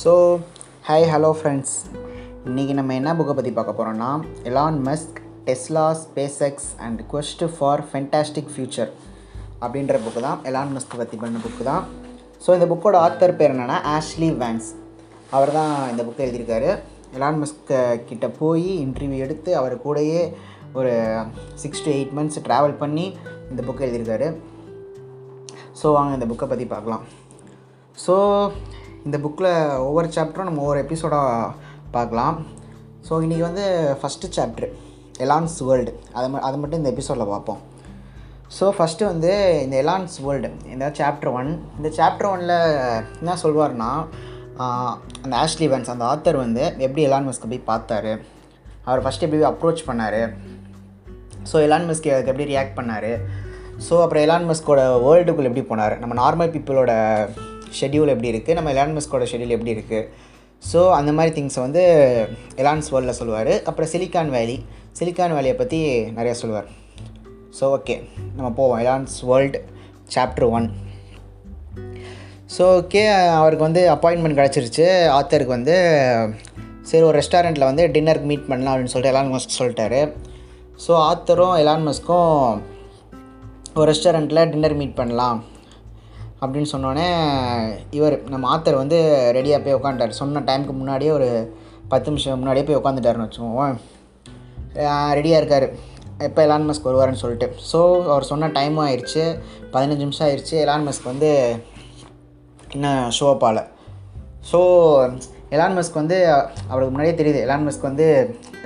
So hi hello friends இன்றைக்கி நம்ம என்ன புக்கை பற்றி பார்க்க போகிறோன்னா Elon Musk Tesla SpaceX and quest for fantastic future அப்படின்ற புக்கு தான். எலான் மஸ்க் பற்றி பண்ண புக்கு தான். ஸோ இந்த புக்கோட ஆத்தர் பேர் என்னென்னா ஆஷ்லி வேன்ஸ் அவர் தான் இந்த புக்கை எழுதியிருக்காரு. எலான் மஸ்க் கிட்ட போய் இன்டர்வியூ எடுத்து அவர் கூடயே ஒரு six to eight months travel பண்ணி இந்த புக்கை எழுதியிருக்காரு. ஸோ வாங்க இந்த புக்கை பற்றி பார்க்கலாம். ஸோ இந்த புக்கில் ஒவ்வொரு சாப்டரும் நம்ம ஒவ்வொரு எபிசோடாக பார்க்கலாம். ஸோ இன்றைக்கி வந்து ஃபஸ்ட்டு சாப்ட்ரு எலான்ஸ் வேர்ல்டு அதை ம அதை மட்டும் இந்த எபிசோடில் பார்ப்போம். ஸோ ஃபஸ்ட்டு வந்து இந்த எலான்ஸ் வேர்ல்டு இந்த சாப்டர் ஒன் இந்த சாப்டர் ஒனில் என்ன சொல்வார்னா அந்த ஆஷ்லி வன்ஸ் அந்த ஆத்தர் வந்து எப்படி எலான் மஸ்க்கு போய் பார்த்தாரு அவர் ஃபஸ்ட்டு எப்படி அப்ரோச் பண்ணார். ஸோ எலான் மஸ்க் அதுக்கு எப்படி ரியாக்ட் பண்ணார். ஸோ அப்புறம் எலான் மஸ்கோட வேர்ல்டுக்குள்ளே எப்படி போனார். நம்ம நார்மல் பீப்புளோட ஷெட்யூல் எப்படி இருக்குது நம்ம எலான் மஸ்கோட ஷெட்யூல் எப்படி இருக்குது ஸோ அந்த மாதிரி திங்ஸை வந்து எலான்ஸ் வேர்ல்டில் சொல்லுவார். அப்புறம் சிலிக்கான் வேலி சிலிக்கான் வேலியை பற்றி நிறையா சொல்லுவார். ஸோ ஓகே நம்ம போவோம். Elon's world chapter one so okay அவருக்கு வந்து அப்பாயின்மெண்ட் கிடச்சிருச்சு. ஆத்தருக்கு வந்து சரி ஒரு ரெஸ்டாரண்ட்டில் வந்து டின்னருக்கு மீட் பண்ணலாம் அப்படின்னு சொல்லிட்டு எலான் மஸ்க் சொல்லிட்டாரு. ஸோ ஆத்தரும் எலான் மஸ்க்கும் ஒரு ரெஸ்டாரண்ட்டில் டின்னர் மீட் பண்ணலாம். அப்படின்னு சொன்னோடனே இவர் நம்ம ஆத்தர் வந்து ரெடியாக போய் உட்காந்துட்டார் சொன்ன டைமுக்கு முன்னாடியே ஒரு பத்து நிமிஷம் முன்னாடியே போய் உட்காந்துட்டாருன்னு வச்சுக்கோம் ரெடியாக இருக்கார். எப்போ எலான் மஸ்க் வருவாருன்னு சொல்லிட்டு. ஸோ அவர் சொன்ன டைமும் ஆயிடுச்சு பதினஞ்சு நிமிஷம் ஆயிடுச்சு எலான் மஸ்க் வந்து இன்னும் ஷோ அப்பால் ஸோ எலான் மஸ்க் வந்து அவருக்கு முன்னாடியே தெரியுது. எலான் மஸ்க் வந்து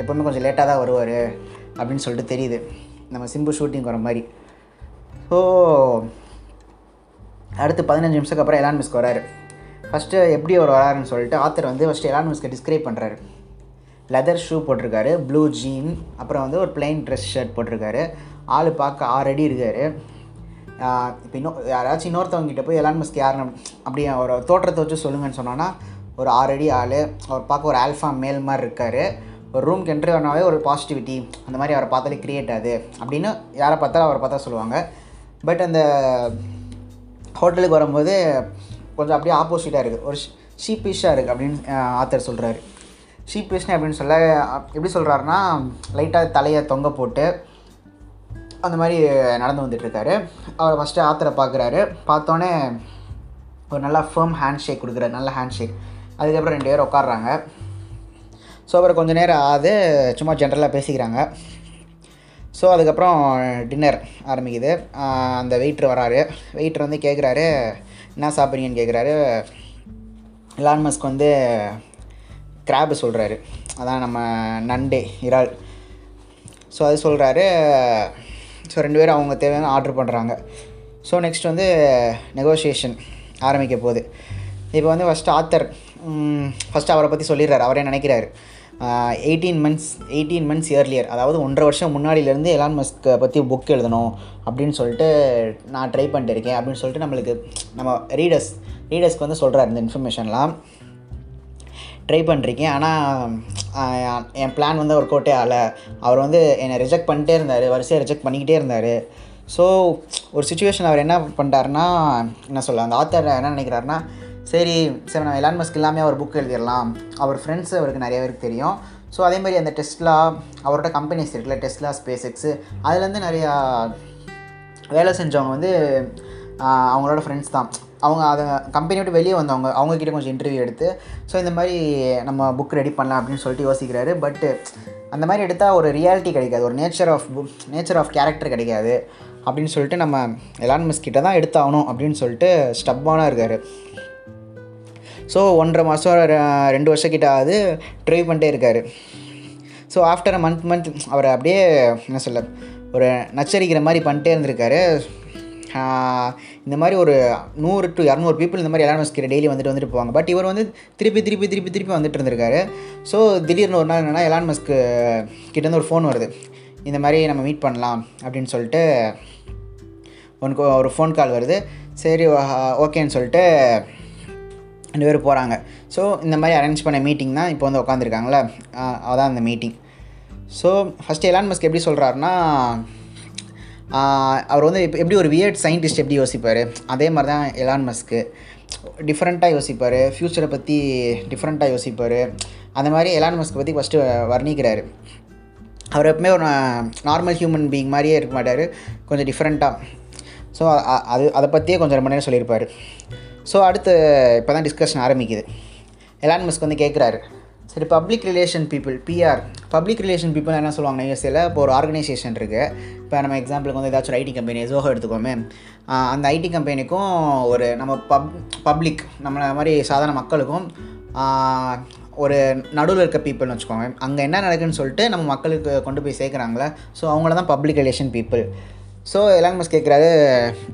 எப்போவுமே கொஞ்சம் லேட்டாக தான் வருவார் அப்படின்னு சொல்லிட்டு தெரியுது. நம்ம சிம்பு ஷூட்டிங் வர மாதிரி. ஸோ அடுத்து பதினஞ்சு நிமிஷத்துக்கு அப்புறம் எலான் மிஸ்க் வராரு. ஃபஸ்ட்டு எப்படி அவர் வராருன்னு சொல்லிட்டு ஆத்தர் வந்து ஃபஸ்ட்டு எலான் மிஸ்க்கை டிஸ்கிரைப் பண்ணுறாரு லெதர் ஷூ போட்டிருக்காரு ப்ளூ ஜீன் அப்புறம் வந்து ஒரு plain ட்ரெஸ் ஷர்ட் போட்டிருக்காரு. ஆள் பார்க்க ஆறடி இருக்கார். இப்போ இன்னும் யாராச்சும் இன்னொருத்தவங்க கிட்ட போய் எலான் மஸ்க் யாருன்னு அப்படி அவரோட தோற்றத்தை வச்சு சொல்லுங்கன்னு சொன்னோன்னா ஒரு ஆறடி ஆள் அவர் பார்க்க ஒரு ஆல்ஃபா மேல் மாதிரி இருக்கார். ஒரு ரூம்க்கு என்ட்ரி ஆனாவே ஒரு பாசிட்டிவிட்டி அந்த மாதிரி அவரை பார்த்தாலே கிரியேட் ஆகுது. அப்படின்னு யாரை பார்த்தாலும் அவரை பார்த்தா சொல்லுவாங்க. பட் அந்த ஹோட்டலுக்கு வரும்போது கொஞ்சம் அப்படியே ஆப்போசிட்டாக இருக்குது ஒரு ஷீப்பிஷாக இருக்குது அப்படின்னு ஆத்தர் சொல்கிறாரு ஷீப்பிஷ்னு அப்படின்னு சொல்ல எப்படி சொல்கிறாருன்னா லைட்டாக தலையை தொங்க போட்டு அந்த மாதிரி நடந்து வந்துட்டுருக்காரு அவர் ஃபஸ்ட்டு ஆத்தரை பார்க்குறாரு பார்த்தோன்னே ஒரு நல்லா ஃபேம் ஹேண்ட் ஷேக் கொடுக்குறாரு. நல்ல ஹேண்ட் ஷேக் அதுக்கப்புறம் ரெண்டு பேரும் உட்காடுறாங்க ஸோ அப்புறம் கொஞ்சம் நேரம் ஆகுது. சும்மா ஜென்ரலாக பேசிக்கிறாங்க. ஸோ அதுக்கப்புறம் டின்னர் ஆரம்பிக்குது. அந்த வெயிட்ரு வராரு. வெயிட்ரு வந்து கேட்குறாரு என்ன சாப்பிட்றீங்கன்னு? கேட்குறாரு எலான் மஸ்க் வந்து கிராபு சொல்கிறாரு அதான் நம்ம நண்டு இறால். ஸோ அது சொல்கிறாரு ஸோ ரெண்டு பேரும் அவங்க தேவையான ஆர்டர் பண்ணுறாங்க ஸோ நெக்ஸ்ட் வந்து நெகோஷியேஷன் ஆரம்பிக்க போகுது. இப்போ வந்து ஃபஸ்ட்டு ஆத்தர் ஃபஸ்ட்டு அவரை பற்றி சொல்லிடுறாரு. அவரே நினைக்கிறாரு? Eighteen months eighteen months earlier அதாவது ஒன்றரை வருஷம் முன்னாடியிலேருந்து எலான் மஸ்க்கை பற்றி புக் எழுதணும் அப்படின்னு சொல்லிட்டு நான் ட்ரை பண்ணிட்டு இருக்கேன். அப்படின்னு சொல்லிட்டு நம்மளுக்கு நம்ம ரீடர்ஸ் ரீடர்ஸ்க்கு வந்து சொல்கிறாரு இந்த இன்ஃபர்மேஷன்லாம் ட்ரை பண்ணிருக்கேன் ஆனால் என் பிளான் வந்து ஒர்க் அவுட்டே ஆகலை. அவர் வந்து என்னை ரிஜெக்ட் பண்ணிட்டே இருந்தார். வரிசையாக ரிஜெக்ட் பண்ணிக்கிட்டே இருந்தார். ஸோ ஒரு சுச்சுவேஷன் அவர் என்ன பண்ணிட்டாருன்னா என்ன சொல்ல அந்த ஆத்தர் என்ன நினைக்கிறாருன்னா சரி சரி நம்ம எலான் மஸ்க் இல்லாமல் அவர் புக் எழுதிடலாம். அவர் ஃப்ரெண்ட்ஸ் அவருக்கு நிறைய பேருக்கு தெரியும். ஸோ அதே மாதிரி அந்த டெஸ்ட்லா அவரோட கம்பெனிஸ் இருக்குல்ல டெஸ்ட்லா ஸ்பேஸ் எக்ஸு அதுலேருந்து நிறையா வேலை செஞ்சவங்க வந்து அவங்களோட ஃப்ரெண்ட்ஸ் தான். அவங்க அதை கம்பெனி விட்டு வெளியே வந்தவங்க அவங்கக்கிட்ட கொஞ்சம் இன்டர்வியூ எடுத்து ஸோ இந்த மாதிரி நம்ம புக் ரெடி பண்ணலாம் அப்படின்னு சொல்லிட்டு யோசிக்கிறாரு. பட்டு அந்த மாதிரி எடுத்தால் ஒரு ரியாலிட்டி கிடைக்காது. ஒரு nature of book nature of character கிடைக்காது. அப்படின்னு சொல்லிட்டு நம்ம எலான் மிஸ்கிட்ட தான் எடுத்தாகணும் அப்படின்னு சொல்லிட்டு ஸ்டப்பானாக இருக்கார். ஸோ ஒன்றரை மாதம் ரெண்டு வருஷம் கிட்ட ஆகுது. ட்ரை பண்ணிட்டே இருக்கார். So after a month month அவர் அப்படியே என்ன சொல்ல ஒரு நச்சரிக்கிற மாதிரி பண்ணிட்டே இருந்திருக்காரு. இந்த மாதிரி ஒரு நூறு டு இரநூறு பீப்புள் இந்த மாதிரி எலான் கிட்ட டெய்லி வந்துட்டு வந்துட்டு போவாங்க. பட் இவர் வந்து திருப்பி திருப்பி திருப்பி திருப்பி வந்துட்டு இருந்திருக்காரு. ஸோ திடீர்னு ஒரு நாள் என்னென்னா எலான் மஸ்க்கு கிட்டேருந்து ஒரு ஃபோன் வருது. இந்த மாதிரி நம்ம மீட் பண்ணலாம் அப்படின்னு சொல்லிட்டு உனக்கு ஒரு ஃபோன் கால் வருது. சரி ஓகேன்னு சொல்லிட்டு ரெண்டு பேர் போகிறாங்க ஸோ இந்த மாதிரி அரேஞ்ச் பண்ண மீட்டிங் தான் இப்போ வந்து உட்காந்துருக்காங்களே அதான் அந்த meeting so first Elon Musk எப்படி சொல்கிறாருன்னா அவர் வந்து இப்போ எப்படி ஒரு வியர்ட் சயின்டிஸ்ட் எப்படி யோசிப்பார்? அதே மாதிரி தான் எலான் மஸ்க்கு டிஃப்ரெண்ட்டாக யோசிப்பார். ஃப்யூச்சரை பற்றி டிஃப்ரெண்ட்டாக யோசிப்பார். அந்த மாதிரி எலான் மஸ்க் பற்றி ஃபஸ்ட்டு வர்ணிக்கிறாரு. அவர் எப்பவுமே ஒரு நார்மல் ஹியூமன் பீயிங் மாதிரியே இருக்க மாட்டார். கொஞ்சம் டிஃப்ரெண்ட்டாக ஸோ அது அதை பற்றியே கொஞ்சம் ரொம்ப நேரம் சொல்லியிருப்பார். ஸோ அடுத்து இப்போ தான் டிஸ்கஷன் ஆரம்பிக்குது. எலான் மஸ்க் வந்து கேட்குறாரு சரி public relation people PR public relation people என்ன சொல்லுவாங்க யூஎஸ்ஏல இப்போ ஒரு ஆர்கனைசேஷன் இருக்குது இப்போ நம்ம எக்ஸாம்பிளுக்கு வந்து ஏதாச்சும் ஒரு ஐடி கம்பெனி ஜோஹோ எடுத்துக்கோமே. அந்த ஐடி கம்பெனிக்கும் ஒரு நம்ம பப் பப்ளிக் நம்மளை மாதிரி சாதாரண மக்களுக்கும் ஒரு நடுவில் இருக்க பீப்புள்னு வச்சுக்கோங்க. அங்கே என்ன நடக்குதுன்னு சொல்லிட்டு நம்ம மக்களுக்கு கொண்டு போய் சேர்க்குறாங்களே ஸோ அவங்கள தான் public relation people so Elon கேட்குறாரு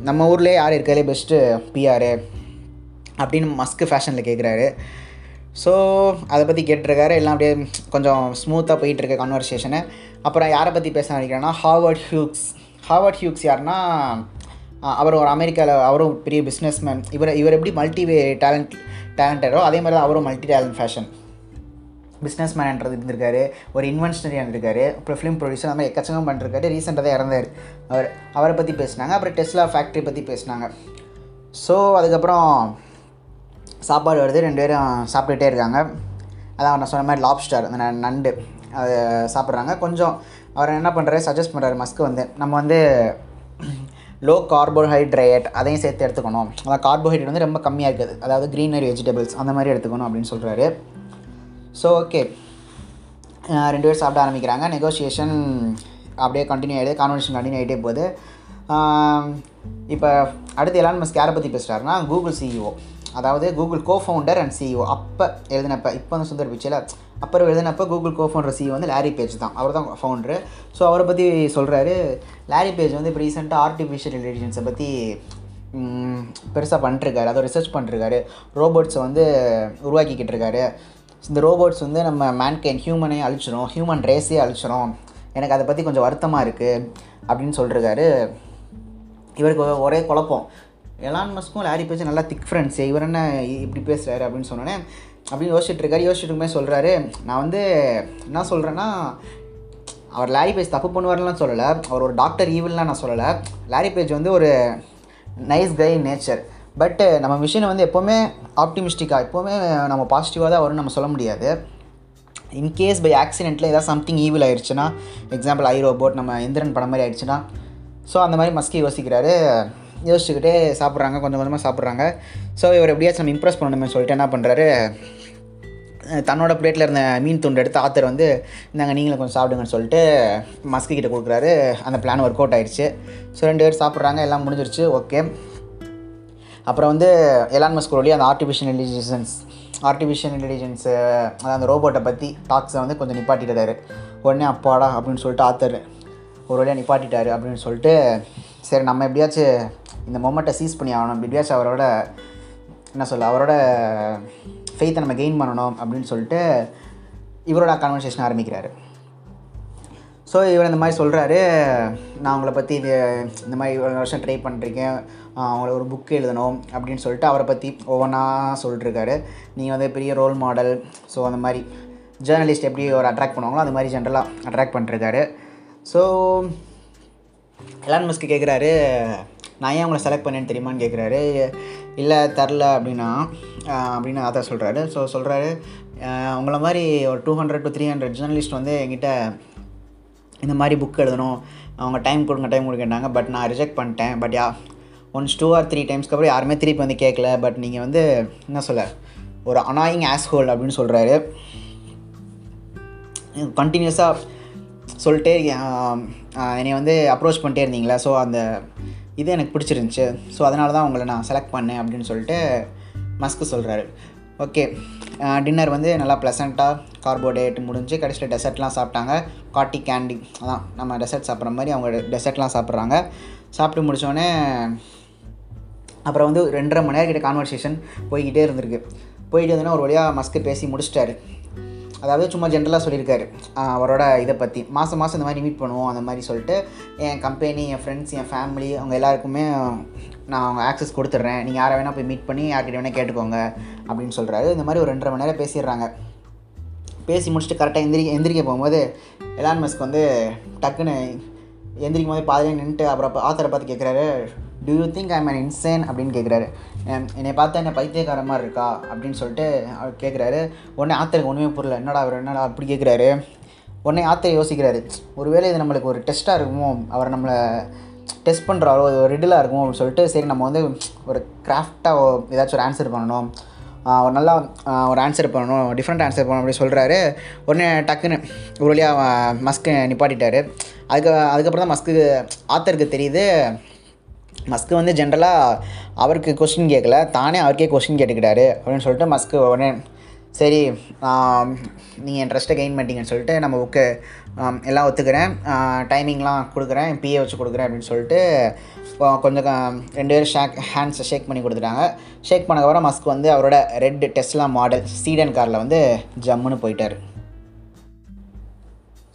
நம்ம ஊர்லேயே யார் இருக்காலே பெஸ்ட்டு பிஆர் அப்படின்னு மஸ்க்கு ஃபேஷனில் கேட்குறாரு ஸோ அதை பற்றி கேட்டிருக்காரு. எல்லாம் அப்படியே கொஞ்சம் ஸ்மூத்தாக போயிட்டுருக்க கன்வர்சேஷனு அப்புறம் யாரை பற்றி பேச நினைக்கிறேன்னா ஹார்வர்ட் ஹியூக்ஸ் ஹார்வர்ட் ஹியூக்ஸ் யாருன்னா அவர் ஒரு அமெரிக்காவில் அவரும் பெரிய பிஸ்னஸ்மேன் இவர் இவர் எப்படி மல்டி டேலண்ட் டேலண்டடோ அதே மாதிரி தான் அவரும் மல்டி டேலண்ட் ஃபேஷன் பிஸ்னஸ் மேன்ன்றது இருந்திருக்காரு. ஒரு இன்வென்ஷனரியாக இருந்திருக்காரு. அப்புறம் ஃபிலிம் ப்ரொடியூசர் அந்த மாதிரி எக்கச்சக்கம் பண்ணிருக்காரு. ரீசெண்டாக தான் இறந்தார். அவர் அவரை பற்றி பேசினாங்க. அப்புறம் டெஸ்லா ஃபேக்ட்ரி பற்றி பேசினாங்க. ஸோ அதுக்கப்புறம் சாப்பாடு வருது ரெண்டு பேரும் சாப்பிட்டுட்டே இருக்காங்க. அதான் நான் சொன்ன மாதிரி லாப்ஸ்டர் அந்த நண்டு அதை சாப்பிட்றாங்க. கொஞ்சம் அவர் என்ன பண்ணுறாரு சஜஸ்ட் பண்ணுறாரு மஸ்க்கு வந்து. நம்ம வந்து லோ கார்போஹைட்ரேட் அதையும் சேர்த்து எடுத்துக்கணும். அதான் கார்போஹைட்ரேட் வந்து ரொம்ப கம்மியாக இருக்குது. அதாவது க்ரீனரி வெஜிடபிள்ஸ் அந்த மாதிரி எடுத்துக்கணும் அப்படின்னு சொல்கிறாரு ஸோ ஓகே ரெண்டு பேரும் சாப்பிட ஆரம்பிக்கிறாங்க. நெகோசியேஷன் அப்படியே கண்டினியூ ஆகிடுது கான்வர்சேஷன் கண்டினியூ ஆகிட்டே போகுது. இப்போ அடுத்து எலான் மஸ்க் யாரை பற்றி பேசுகிறாருன்னா கூகுள் சிஇஓ அதாவது Google co founder and CEO அப்போ எழுதினப்ப இப்போ வந்து சுந்தர் பிச்சையில் அப்புறம் எழுதினப்போ கூகுள் கோ ஃபவுண்டர் சிஇஓ வந்து லாரி பேஜ் தான். அவர் தான் ஃபவுண்டரு ஸோ அவரை பற்றி சொல்கிறாரு லாரி பேஜ் வந்து இப்போ ரீசெண்டாக ஆர்டிஃபிஷியல் இன்டெலிஜென்ஸை பற்றி பெருசாக பண்ணிருக்காரு அதை ரிசர்ச் பண்ணிருக்காரு ரோபோட்ஸை வந்து உருவாக்கிக்கிட்டு இருக்காரு இந்த ரோபோட்ஸ் வந்து நம்ம மேன்கைன் ஹியூமனே அழிச்சிரும். ஹியூமன் ரேஸே அழிச்சிரும். எனக்கு அதை பற்றி கொஞ்சம் வருத்தமாக இருக்குது அப்படின்னு சொல்லிருக்காரு. இவருக்கு ஒரே குழப்பம். எலான் மஸ்க்கும் லாரி பேஜ் நல்லா திக் ஃப்ரெண்ட்ஸு இவர் என்ன இப்படி பேசுகிறாரு அப்படின்னு சொன்னோன்னே அப்படின்னு யோசிச்சுட்டு இருக்காரு. யோசிச்சுட்டு இருக்குமே சொல்கிறாரு நான் வந்து என்ன சொல்கிறேன்னா அவர் லாரி பேஜ் தப்பு பண்ணுவார்லாம் சொல்லலை. அவர் ஒரு டாக்டர் ஈவில்லாம் நான் சொல்லலை. லாரி பேஜ் வந்து ஒரு நைஸ் கை நேச்சர் பட்டு நம்ம மிஷினை வந்து எப்போவுமே ஆப்டிமிஸ்டிக்காக எப்போவுமே நம்ம பாசிட்டிவாக தான் வரும்னு நம்ம சொல்ல முடியாது. இன்கேஸ் பை ஆக்சிடெண்ட்டில் ஏதாவது சம்திங் ஈவில் ஆயிடுச்சுன்னா எக்ஸாம்பிள் ஐ ரோபோட் நம்ம எந்திரன் படம் மாதிரி ஆயிடுச்சுன்னா. ஸோ அந்த மாதிரி மஸ்கி யோசிக்கிறாரு. யோசிச்சுக்கிட்டே சாப்பிட்றாங்க கொஞ்சம் கொஞ்சமாக சாப்பிட்றாங்க. ஸோ இவர் எப்படியாச்சும் நம்ம இம்ப்ரெஸ் பண்ணணுமே சொல்லிட்டு என்ன பண்ணுறாரு தன்னோட பிளேட்டில் இருந்த மீன் துண்டு எடுத்து ஆத்தர் வந்து இந்தாங்க நீங்களும் கொஞ்சம் சாப்பிடுங்கன்னு சொல்லிட்டு மஸ்கி கிட்ட கொடுக்குறாரு. அந்த பிளான் ஒர்க் அவுட் ஆயிடுச்சு. ஸோ ரெண்டு பேர் சாப்பிட்றாங்க எல்லாம் முடிஞ்சிருச்சு ஓகே அப்புறம் வந்து எலான் மஸ்க் வழி அந்த ஆர்டிஃபிஷியல் இன்டெலிஜென்ஸ் ஆர்டிஃபிஷியல் இன்டெலிஜென்ஸு அதாவது அந்த ரோபோட்டை பற்றி டாக்ஸை வந்து கொஞ்சம் நிப்பாட்டிட்டாரு. உடனே அப்பாடா அப்படின்னு சொல்லிட்டு ஆத்தர் ஒரு வழியாக நிப்பாட்டிட்டாரு அப்படின்னு சொல்லிட்டு சரி நம்ம எப்படியாச்சும் இந்த மொமெண்ட்டை சீஸ் பண்ணி ஆகணும். எப்படியாச்சும் அவரோட என்ன சொல்ல அவரோட ஃபெய்த்தை நம்ம கெயின் பண்ணணும் அப்படின்னு சொல்லிட்டு இவரோட கான்வர்சேஷன் ஆரம்பிக்கிறாரு. ஸோ இவர் இந்த மாதிரி சொல்கிறாரு நான் உங்களை பற்றி இது இந்த மாதிரி இவ்வளோ வருஷம் ட்ரை பண்ணிருக்கேன் அவங்கள ஒரு புக் எழுதணும் அப்படின்னு சொல்லிட்டு அவரை பற்றி ஒவ்வொன்றா சொல்லிட்டுருக்காரு. நீங்கள் வந்து பெரிய ரோல் மாடல் ஸோ அந்த மாதிரி ஜேர்னலிஸ்ட் எப்படி ஒரு அட்ராக்ட் பண்ணுவாங்களோ அந்த மாதிரி ஜென்ரலாக அட்ராக்ட் பண்ணிருக்காரு ஸோ எலான் மஸ்க்கு கேட்குறாரு நான் ஏன் அவங்கள செலக்ட் பண்ணேன்னு தெரியுமான்னு கேட்குறாரு இல்லை தரல அப்படின்னா அப்படின்னு அதை சொல்கிறாரு ஸோ சொல்கிறாரு அவங்கள மாதிரி ஒரு two hundred to three hundred journalist வந்து என்கிட்ட இந்த மாதிரி புக் எழுதணும். அவங்க டைம் கொடுங்க டைம் கொடுக்கட்டாங்க பட் நான் ரிஜெக்ட் பண்ணிட்டேன். But yeah once two or three டைம்ஸ்க்கு அப்புறம் யாருமே திருப்பி வந்து கேட்கல பட் நீங்கள் வந்து என்ன சொல்ல ஒரு அனாயிங் ஆஸ்ஹோல் அப்படின்னு சொல்கிறாரு கண்டினியூஸாக சொல்லிட்டு என்னை வந்து அப்ரோச் பண்ணிட்டே இருந்தீங்களா? ஸோ அந்த இது எனக்கு பிடிச்சிருந்துச்சு. ஸோ அதனால தான் உங்களை நான் செலக்ட் பண்ணேன் அப்படின்னு சொல்லிட்டு மஸ்க்கு சொல்கிறாரு ஓகே டின்னர் வந்து நல்லா ப்ளசண்ட்டாக கார்போஹைட்ரேட் முடிஞ்சு கடைசியில் டெசர்ட்லாம் சாப்பிட்டாங்க. காட்டி கேண்டி அதான் நம்ம டெசர்ட் சாப்பிட்ற மாதிரி அவங்க டெசர்ட்லாம் சாப்பிட்றாங்க. சாப்பிட்டு முடித்தோடனே அப்புறம் வந்து ரெண்டரை மணி நேரம் கிட்ட கான்வர்சேஷன் போய்கிட்டே இருந்திருக்கு. போயிட்டு இருந்தோன்னா ஒரு வழியாக மஸ்க்கு பேசி முடிச்சிட்டாரு. அதாவது சும்மா ஜென்ரலாக சொல்லியிருக்காரு. அவரோட இதை பற்றி மாதம் மாதம் இந்த மாதிரி மீட் பண்ணுவோம் அந்த மாதிரி சொல்லிட்டு என் கம்பெனி என் ஃப்ரெண்ட்ஸ் என் ஃபேமிலி அவங்க எல்லாருக்குமே நான் அவங்க ஆக்சஸ் கொடுத்துட்றேன். நீங்கள் யாரை வேணால் போய் மீட் பண்ணி யார்கிட்ட வேணால் கேட்டுக்கோங்க அப்படின்னு சொல்கிறாரு இந்த மாதிரி ஒரு ரெண்டரை மணி நேரம் பேசிடுறாங்க. பேசி முடிச்சுட்டு கரெக்டாக எந்திரிக்க எந்திரிக்க போகும்போது எலான் மஸ்க் வந்து டக்குன்னு எந்திரிக்கும் போது பாதிலே நின்றுட்டு அப்புறம் ஆத்தரை பார்த்து கேட்குறாரு do you think I'm an insane அப்படின்னு கேட்குறாரு என்னை பார்த்தா என்ன பைத்தியக்கார மாதிரி இருக்கா? அப்படின்னு சொல்லிட்டு அவர் கேட்குறாரு உடனே ஆத்தருக்கு ஒன்றுமே புரியல. என்னடா அவர் என்னடா அப்படி கேட்குறாரு உடனே ஆத்தர் யோசிக்கிறாரு. ஒருவேளை இது நம்மளுக்கு ஒரு டெஸ்ட்டாக இருக்குமோ? அவர் நம்மளை டெஸ்ட் பண்ணுறாரோ ஒரு ரிடிலாக இருக்கும்? அப்படின்னு சொல்லிட்டு சரி நம்ம வந்து ஒரு கிராஃப்டாக ஏதாச்சும் ஒரு ஆன்சர் பண்ணணும். ஒரு நல்லா ஒரு ஆன்சர் பண்ணணும். டிஃப்ரெண்ட் ஆன்சர் பண்ணணும் அப்படின்னு சொல்கிறாரு உடனே டக்குன்னு ஒரு வழியாக மஸ்க்கு நிப்பாட்டிட்டாரு. அதுக்கு அதுக்கப்புறம் தான் மஸ்க்கு ஆத்தருக்கு தெரியுது. மஸ்க்கு வந்து ஜென்ரலாக அவருக்கு கொஸ்டின் கேட்கல தானே அவருக்கே கொஸ்டின் கேட்டுக்கிட்டாரு. அப்படின்னு சொல்லிட்டு மஸ்க்கு உடனே சரி நீங்கள் இன்ட்ரெஸ்ட்டை கெயின் பண்ணிட்டீங்கன்னு சொல்லிட்டு நம்ம புக்கு எல்லாம் ஒத்துக்கிறேன். டைமிங்லாம் கொடுக்குறேன். பிஏ வச்சு கொடுக்குறேன். அப்படின்னு சொல்லிட்டு கொஞ்சம் ரெண்டு பேரும் ஷேக் ஹேண்ட்ஸை ஷேக் பண்ணி கொடுத்துட்டாங்க. ஷேக் பண்ணக்கப்புறம் மஸ்க் வந்து அவரோட ரெட் டெஸ்ட்லாம் மாடல் சீடன் காரில் வந்து ஜம்முன்னு போயிட்டார்.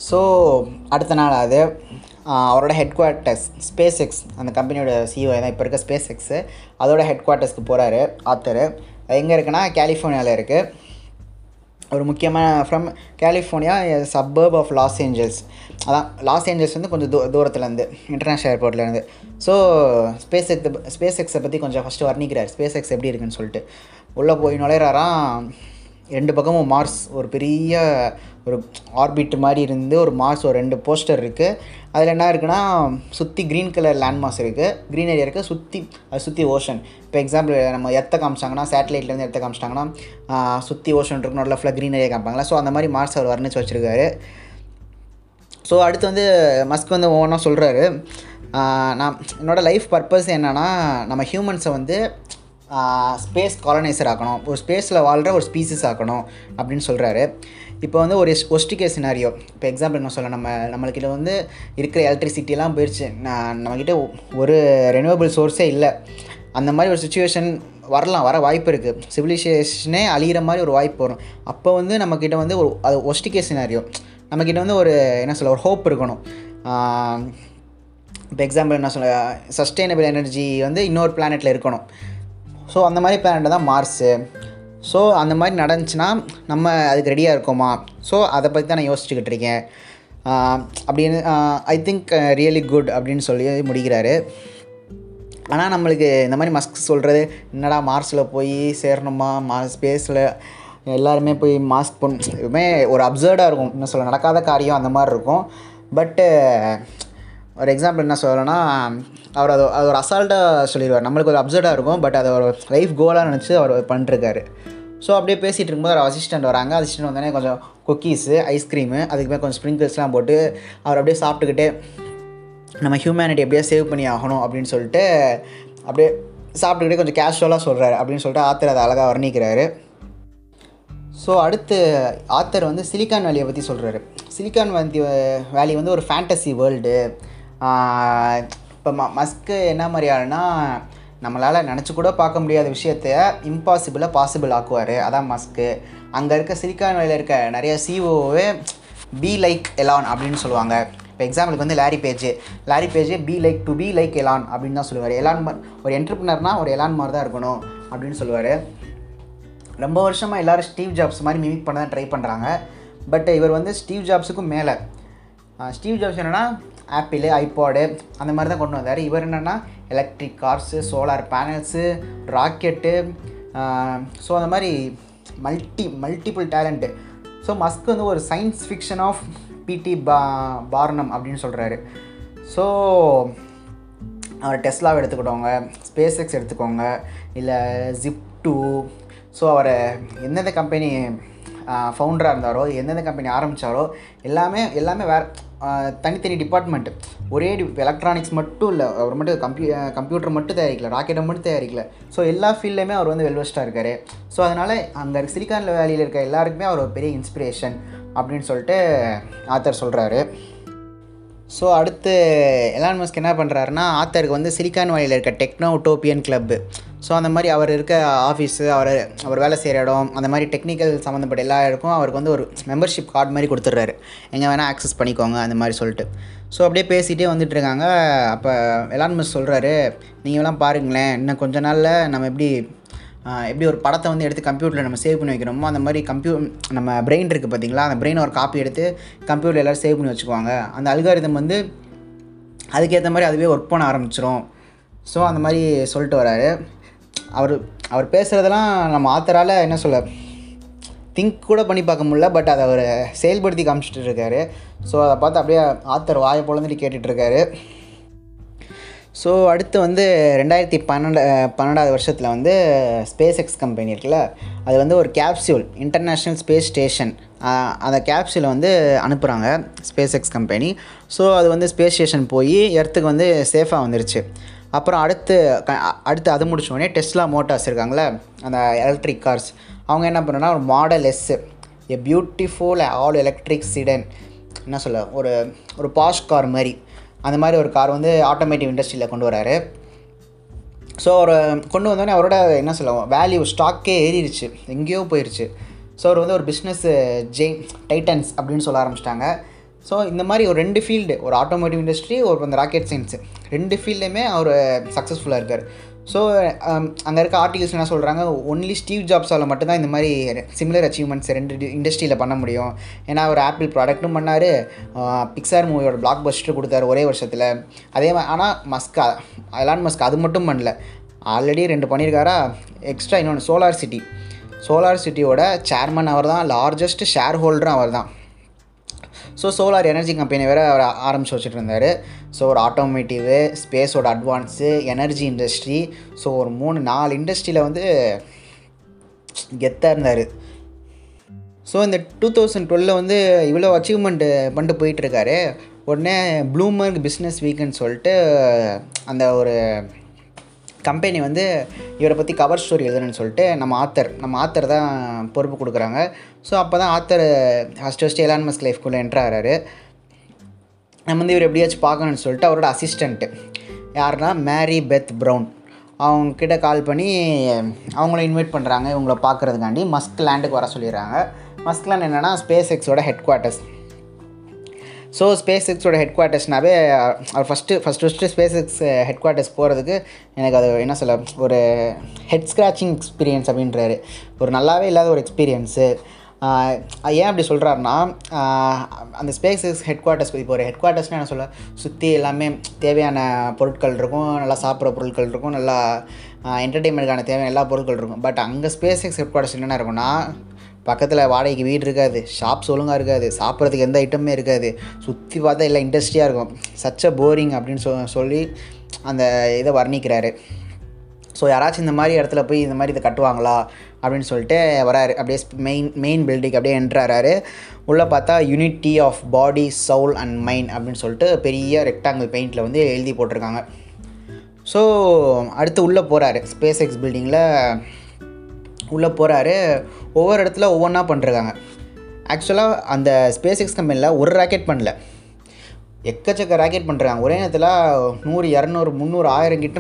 ஸோ அடுத்த நாள் அது. அவரோட ஹெட் குவார்ட்டர்ஸ் ஸ்பேஸ் எக்ஸ் அந்த கம்பெனியோட சிஓ தான் இப்போ இருக்க ஸ்பேஸ் எக்ஸு அதோட ஹெட் குவார்ட்டர்ஸ்க்கு போகிறாரு ஆத்தர். எங்கே இருக்குன்னா கலிஃபோர்னியாவில் இருக்குது ஒரு முக்கியமான from California suburb of Los Angeles அதான் லாஸ் ஏஞ்சல்ஸ் வந்து கொஞ்சம் தூ தூரத்துலேருந்து இன்டர்நேஷ்னல் ஏர்போர்ட்லேருந்து ஸோ ஸ்பேஸ் எக்ஸ் ஸ்பேஸ் எக்ஸை பற்றி கொஞ்சம் ஃபஸ்ட்டு வர்ணிக்கிறார். ஸ்பேஸ் எக்ஸ் எப்படி இருக்குன்னு சொல்லிட்டு. உள்ளே போய் நுழையிறாராம் ரெண்டு பக்கமும் மார்ஸ் ஒரு பெரிய ஒரு ஆர்பிட் மாதிரி இருந்து ஒரு மார்ஸ் ஒரு ரெண்டு போஸ்டர் இருக்குது அதில் என்ன இருக்குன்னா சுற்றி க்ரீன் கலர் லேண்ட்மார்க்ஸ் இருக்குது க்ரீன் ஏரியா இருக்குது சுற்றி அது சுற்றி ஓஷன் இப்போ எக்ஸாம்பிள் நம்ம எத்த காமிச்சாங்கன்னா சேட்டலைட்லேருந்து எத்த காமிச்சிட்டாங்கன்னா சுற்றி ஓஷன் இருக்கும் நல்ல ஃபுல்லாக க்ரீன் ஏரியா காமிப்பாங்களா ஸோ அந்த மாதிரி மார்ஸ் அவர் வர்ணிச்சு வச்சுருக்காரு. ஸோ அடுத்து வந்து மஸ்க் வந்து ஒவ்வொன்றா சொல்கிறாரு நான் என்னோடய லைஃப் பர்பஸ் என்னென்னா நம்ம ஹியூமன்ஸை வந்து ஸ்பேஸ் காலனைசர் ஆக்கணும். ஒரு ஸ்பேஸில் வாழ்கிற ஒரு ஸ்பீசிஸ் ஆக்கணும் அப்படின்னு சொல்கிறாரு இப்போ வந்து ஒரு ஒஸ்டிகே சினாரியோ இப்போ எக்ஸாம்பிள் என்ன சொல்ல நம்ம நம்மக்கிட்ட வந்து இருக்கிற எலக்ட்ரிசிட்டிலாம் போயிடுச்சு நான் நம்மக்கிட்ட ஒரு ரெனியூவபிள் சோர்ஸே இல்லை. அந்த மாதிரி ஒரு சுச்சுவேஷன் வரலாம் வர வாய்ப்பு இருக்குது சிவிலைசேஷனே அழிகிற மாதிரி ஒரு வாய்ப்பு வரும். அப்போ வந்து நம்மக்கிட்ட வந்து ஒரு அது ஒஸ்டிகே சினாரியோ நம்மக்கிட்ட வந்து ஒரு என்ன சொல்ல ஒரு ஹோப் இருக்கணும். இப்போ எக்ஸாம்பிள் என்ன சொல்ல சஸ்டைனபிள் எனர்ஜி வந்து இன்னொரு பிளானெட்டில் இருக்கணும். ஸோ அந்த மாதிரி பிளானட் தான் மார்ஸு ஸோ அந்த மாதிரி நடந்துச்சுன்னா நம்ம அதுக்கு ரெடியாக இருக்கோமா? ஸோ அதை பற்றி தான் நான் யோசிச்சுக்கிட்டு இருக்கேன். அப்படின்னு ஐ திங்க் ரியலி குட் அப்படின்னு சொல்லி முடிக்கிறாரு. ஆனால் நம்மளுக்கு இந்த மாதிரி மஸ்க் சொல்கிறது என்னடா மார்ஸில் போய் சேரணுமா? மா ஸ்பேஸில் எல்லாருமே போய் மாஸ்க் பொன் இதுவுமே ஒரு அப்சர்டாக இருக்கும். என்ன சொல்ல நடக்காத காரியம் அந்த மாதிரி இருக்கும். பட்டு ஒரு எக்ஸாம்பிள் என்ன சொல்லணும்னா அவர் அது அது ஒரு அசால்ட்டாக சொல்லிடுவார். நம்மளுக்கு ஒரு அப்சர்டாக இருக்கும் பட் அதை ஒரு லைஃப் கோலாக நினச்சி அவர் பண்ணிருக்காரு ஸோ அப்படியே பேசிகிட்டு இருக்கும்போது அவர் அசிஸ்டண்ட் வராங்க. அசிஸ்டண்ட் வந்தோடனே கொஞ்சம் குக்கீஸு ஐஸ்கிரீமு அதுக்கு மேலே கொஞ்சம் ஸ்ப்ரிங்கிள்ஸ்லாம் போட்டு அவர் அப்படியே சாப்பிட்டுக்கிட்டே நம்ம ஹியூமனிட்டி எப்படியா சேவ் பண்ணி ஆகணும் அப்படின்னு சொல்லிட்டு அப்படியே சாப்பிட்டுக்கிட்டே கொஞ்சம் கேஷுவலாக சொல்கிறாரு அப்படின்னு சொல்லிட்டு ஆத்தர் அதை அழகாக வர்ணிக்கிறாரு. ஸோ அடுத்து ஆத்தர் வந்து சிலிக்கான் வேலியை பற்றி சொல்கிறாரு சிலிக்கான் வேலி வேலி வந்து ஒரு ஃபேண்டசி வேர்ல்டு இப்போ ம மஸ்க்கு என்ன மாதிரி ஆளுனா நம்மளால் நினச்சி கூட பார்க்க முடியாத விஷயத்த இம்பாசிபிளாக பாசிபிள் ஆக்குவார். அதான் மஸ்க்கு அங்கே இருக்க சிலிக்கான் வேலையில் இருக்க நிறைய சிஓவே பி லைக் எலான் அப்படின்னு சொல்லுவாங்க. இப்போ எக்ஸாம்பிளுக்கு வந்து Larry Page Larry Page be like to be like Elon அப்படின்னு தான் சொல்லுவார். எலான் ஒரு என்டர்பிரினர்னால் ஒரு எலான் மாதிரி தான் இருக்கணும் அப்படின்னு சொல்லுவார். ரொம்ப வருஷமாக எல்லோரும் ஸ்டீவ் ஜாப்ஸ் மாதிரி மிமிக் பண்ண தான் ட்ரை பண்ணுறாங்க பட் இவர் வந்து ஸ்டீவ் ஜாப்ஸுக்கும் மேலே. ஸ்டீவ் ஜாப்ஸ் என்னென்னா ஆப்பிள் ஐபாடு அந்த மாதிரி தான் கொண்டு வந்தார். இவர் என்னென்னா electric cars solar panels rocket so அந்த மாதிரி multi multiple talent so Musk வந்து ஒரு சயின்ஸ் ஃபிக்ஷன் ஆஃப் பிடி பா பார்னம் அப்படின்னு சொல்கிறாரு ஸோ அவர் டெஸ்லாவை எடுத்துக்கிட்டோங்க ஸ்பேஸ் எக்ஸ் எடுத்துக்கோங்க இல்லை ஜிப் டூ ஸோ அவர் எந்தெந்த கம்பெனி ஃபவுண்டராக இருந்தாரோ எந்தெந்த கம்பெனி ஆரம்பித்தாரோ எல்லாமே எல்லாமே வேறு தனித்தனி டிபார்ட்மெண்ட் ஒரே எலக்ட்ரானிக்ஸ் மட்டும் இல்லை அவர் மட்டும் கம்ப்யூ கம்ப்யூட்டர் மட்டும் தயாரிக்கல ராக்கெட்டை மட்டும் தயாரிக்கல. ஸோ எல்லா ஃபீல்ட்லையுமே அவர் வந்து வெல்வெஸ்ட்டாக இருக்கார். ஸோ அதனால் அந்த சிலிக்கான் வேலியில் இருக்க எல்லாருக்குமே அவர் ஒரு பெரிய இன்ஸ்பிரேஷன் அப்படின்னு சொல்லிட்டு ஆத்தர் சொல்கிறாரு ஸோ அடுத்து எலான் மஸ்க் என்ன பண்ணுறாருன்னா ஆத்தருக்கு வந்து சிலிக்கான் வேலியில் இருக்க டெக்னோ டோப்பியன் கிளப்பு ஸோ அந்த மாதிரி அவர் இருக்க ஆஃபீஸு அவர் அவர் வேலை செய்கிற இடம் அந்த மாதிரி டெக்னிக்கல் சம்மந்தப்பட்ட எல்லா இடக்கும் அவருக்கு வந்து ஒரு மெம்பர்ஷிப் கார்டு மாதிரி கொடுத்துட்றாரு. எங்கே வேணால் ஆக்சஸ் பண்ணிக்கோங்க அந்த மாதிரி சொல்லிட்டு. ஸோ அப்படியே பேசிகிட்டே வந்துட்டு இருக்காங்க. அப்போ எலான் மிஸ் சொல்கிறாரு நீங்களாம் பாருங்களேன் இன்னும் கொஞ்ச நாளில் நம்ம எப்படி எப்படி ஒரு படத்தை வந்து எடுத்து கம்ப்யூட்டரில் நம்ம சேவ் பண்ணி வைக்கிறோமோ அந்த மாதிரி கம்ப்யூ நம்ம பிரெயின் இருக்குது பார்த்தீங்களா அந்த பிரெயினை ஒரு காப்பி எடுத்து கம்ப்யூட்டரில் எல்லோரும் சேவ் பண்ணி வச்சுக்குவாங்க. அந்த அல்காரிதம் வந்து அதுக்கேற்ற மாதிரி அதுவே ஒர்க் பண்ண ஆரம்பிச்சிரும். ஸோ அந்த மாதிரி சொல்லிட்டு வராரு. அவர் அவர் பேசுகிறதெல்லாம் நம்ம ஆத்தரால் என்ன சொல்ல திங்க் கூட பண்ணி பார்க்க முடியல பட் அதை அவர் செயல்படுத்தி காமிச்சிட்டு இருக்காரு. ஸோ அதை பார்த்து அப்படியே ஆத்தர் வாயை பொழந்துட்டு கேட்டுட்ருக்காரு ஸோ அடுத்து வந்து ரெண்டாயிரத்தி பன்னெண்டு பன்னெண்டாவது வருஷத்தில் வந்து ஸ்பேஸ் எக்ஸ் கம்பெனி இருக்குல்ல அது வந்து ஒரு கேப்சியூல் இன்டர்நேஷ்னல் ஸ்பேஸ் ஸ்டேஷன் அந்த கேப்சியூலை வந்து அனுப்புகிறாங்க ஸ்பேஸ் எக்ஸ் கம்பெனி ஸோ அது வந்து ஸ்பேஸ் ஸ்டேஷன் போய் எர்த்துக்கு வந்து சேஃபாக வந்துருச்சு. அப்புறம் அடுத்து அடுத்து அது முடிச்சோடனே டெஸ்லா மோட்டார்ஸ் இருக்காங்களே அந்த எலக்ட்ரிக் கார்ஸ் அவங்க என்ன பண்ணுன்னா ஒரு model S a beautiful all electric sedan என்ன சொல்ல ஒரு ஒரு பாஷ் கார் மாதிரி. அந்த மாதிரி ஒரு கார் வந்து ஆட்டோமேட்டிவ் இண்டஸ்ட்ரியில் கொண்டு வராரு. ஸோ அவர் கொண்டு வந்தோடனே அவரோட என்ன சொல்ல வேல்யூ ஸ்டாக்கே ஏறிடுச்சு எங்கேயோ போயிடுச்சு ஸோ அவர் வந்து ஒரு பிஸ்னஸ் ஜெய் டைட்டன்ஸ் அப்படின்னு சொல்ல ஆரம்பிச்சிட்டாங்க. ஸோ இந்த மாதிரி ஒரு ரெண்டு ஃபீல்டு ஒரு ஆட்டோமோட்டிவ் இண்டஸ்ட்ரி ஒரு அந்த ராக்கெட் சயின்ஸு ரெண்டு ஃபீல்டுமே அவர் சக்ஸஸ்ஃபுல்லாக இருக்கார். ஸோ um, அங்கே இருக்க ஆர்டிகல்ஸ் என்ன சொல்கிறாங்க ஒன்லி ஸ்டீவ் ஜாப்ஸால் மட்டும்தான் இந்த மாதிரி சிமிலர் அச்சீவ்மெண்ட்ஸ் ரெண்டு இண்டஸ்ட்ரியில் பண்ண முடியும். ஏன்னா அவர் ஆப்பிள் ப்ராடக்ட்டும் பண்ணார். பிக்சார் மூவியோட பிளாக் பஸ்டர் கொடுத்தாரு ஒரே வருஷத்தில். அதே மாதிரி ஆனால் மஸ்க் அலான் மஸ்க் அது மட்டும் பண்ணல. ஆல்ரெடி ரெண்டு பண்ணியிருக்காரா எக்ஸ்ட்ரா இன்னொன்று சோலார் சிட்டி சோலார் சிட்டியோட சேர்மன் அவர் தான் லார்ஜஸ்ட் ஷேர் ஹோல்டரும் அவர் தான் ஸோ சோலார் எனர்ஜி கம்பெனி வேறு அவர் ஆரம்பித்து வச்சுட்டு இருந்தார் ஸோ ஒரு ஆட்டோமேட்டிவு ஸ்பேஸோட அட்வான்ஸு எனர்ஜி இண்டஸ்ட்ரி ஸோ ஒரு மூணு நாலு இண்டஸ்ட்ரியில் வந்து கெத்தாக இருந்தார். ஸோ இந்த டூ தௌசண்ட் டுவெலில் வந்து இவ்வளோ அச்சீவ்மெண்ட்டு பண்ணிட்டு போயிட்டுருக்காரு. உடனே ப்ளூமர்க் பிஸ்னஸ் வீக்குன்னு சொல்லிட்டு அந்த ஒரு கம்பெனி வந்து இவரை பற்றி கவர் ஸ்டோரி எழுதணும்னு சொல்லிட்டு நம்ம ஆத்தர் நம்ம ஆத்தர் தான் பொறுப்பு கொடுக்குறாங்க. ஸோ அப்போ தான் author first first Elon Musk லைஃப்குள்ளே என்ட்ராகிறாரு நம்ம வந்து இவர் எப்படியாச்சும் பார்க்கணும்னு சொல்லிட்டு அவரோட அசிஸ்டண்ட்டு யாருன்னா மேரி பெத் ப்ரௌன் அவங்கக்கிட்ட கால் பண்ணி அவங்கள இன்வைட் பண்ணுறாங்க இவங்கள பார்க்குறதுக்காண்டி. மஸ்க் லேண்டுக்கு வர சொல்லிடுறாங்க. மஸ்க் லேண்ட் என்னென்னா ஸ்பேஸ் எக்ஸோட ஹெட் குவார்ட்டர்ஸ் ஸோ ஸ்பேஸ் எக்ஸோட ஹெட் குவார்ட்டர்ஸ்னாவே அவர் first first first space X headquarters போகிறதுக்கு எனக்கு அது என்ன சொல்ல ஒரு ஹெட் ஸ்க்ராச்சிங் எக்ஸ்பீரியன்ஸ் அப்படின்றாரு. ஒரு நல்லாவே இல்லாத ஒரு எக்ஸ்பீரியன்ஸு ஏன் அப்படி சொல்கிறாருன்னா அந்த ஸ்பேஸ் எக்ஸ் ஹெட் குவார்ட்டர்ஸ் இப்போ ஒரு ஹெட் குவார்ட்டர்ஸ்னால் என்ன சொல்ல சுற்றி எல்லாமே தேவையான பொருட்கள் இருக்கும் நல்லா சாப்பிட்ற பொருட்கள் இருக்கும் நல்லா என்டர்டெயின்மெண்ட்டுக்கான தேவையான எல்லா பொருட்கள் இருக்கும். பட் அங்கே ஸ்பேஸ் எக்ஸ் ஹெட் குவார்ட்டர்ஸ் என்னென்ன இருக்குன்னா பக்கத்தில் வாடகைக்கு வீடு இருக்காது ஷாப்ஸ் ஒழுங்காக இருக்காது சாப்பிட்றதுக்கு எந்த ஐட்டமே இருக்காது. சுற்றி பார்த்தா எல்லாம் இண்டஸ்ட்ரியாக இருக்கும். சச்ச போரிங் அப்படின்னு சொ சொல்லி அந்த இதை வர்ணிக்கிறாரு. ஸோ யாராச்சும் இந்த மாதிரி இடத்துல போய் இந்த மாதிரி இதை கட்டுவாங்களா அப்படின்னு சொல்லிட்டு வராரு. அப்படியே மெயின் மெயின் பில்டிங் அப்படியே என்ட்ராரு உள்ளே பார்த்தா unity of body soul and mind அப்படின்னு சொல்லிட்டு பெரிய ரெக்டாங்கிள் பெயிண்டில் வந்து எழுதி போட்டிருக்காங்க. ஸோ அடுத்து உள்ளே போகிறாரு ஸ்பேஸ் எக்ஸ் பில்டிங்கில் உள்ளே போகிறாரு ஒவ்வொரு இடத்துல ஒவ்வொன்றா பண்ணுறாங்க ஆக்சுவலாக அந்த ஸ்பேஸ் எக்ஸ் கம்பெனியில் ஒரு ராக்கெட் பண்ணல. எக்கச்சக்க ராக்கெட் பண்ணுறாங்க ஒரே நேரத்தில் நூறு இரநூறு முந்நூறு ஆயிரம் கிட்ட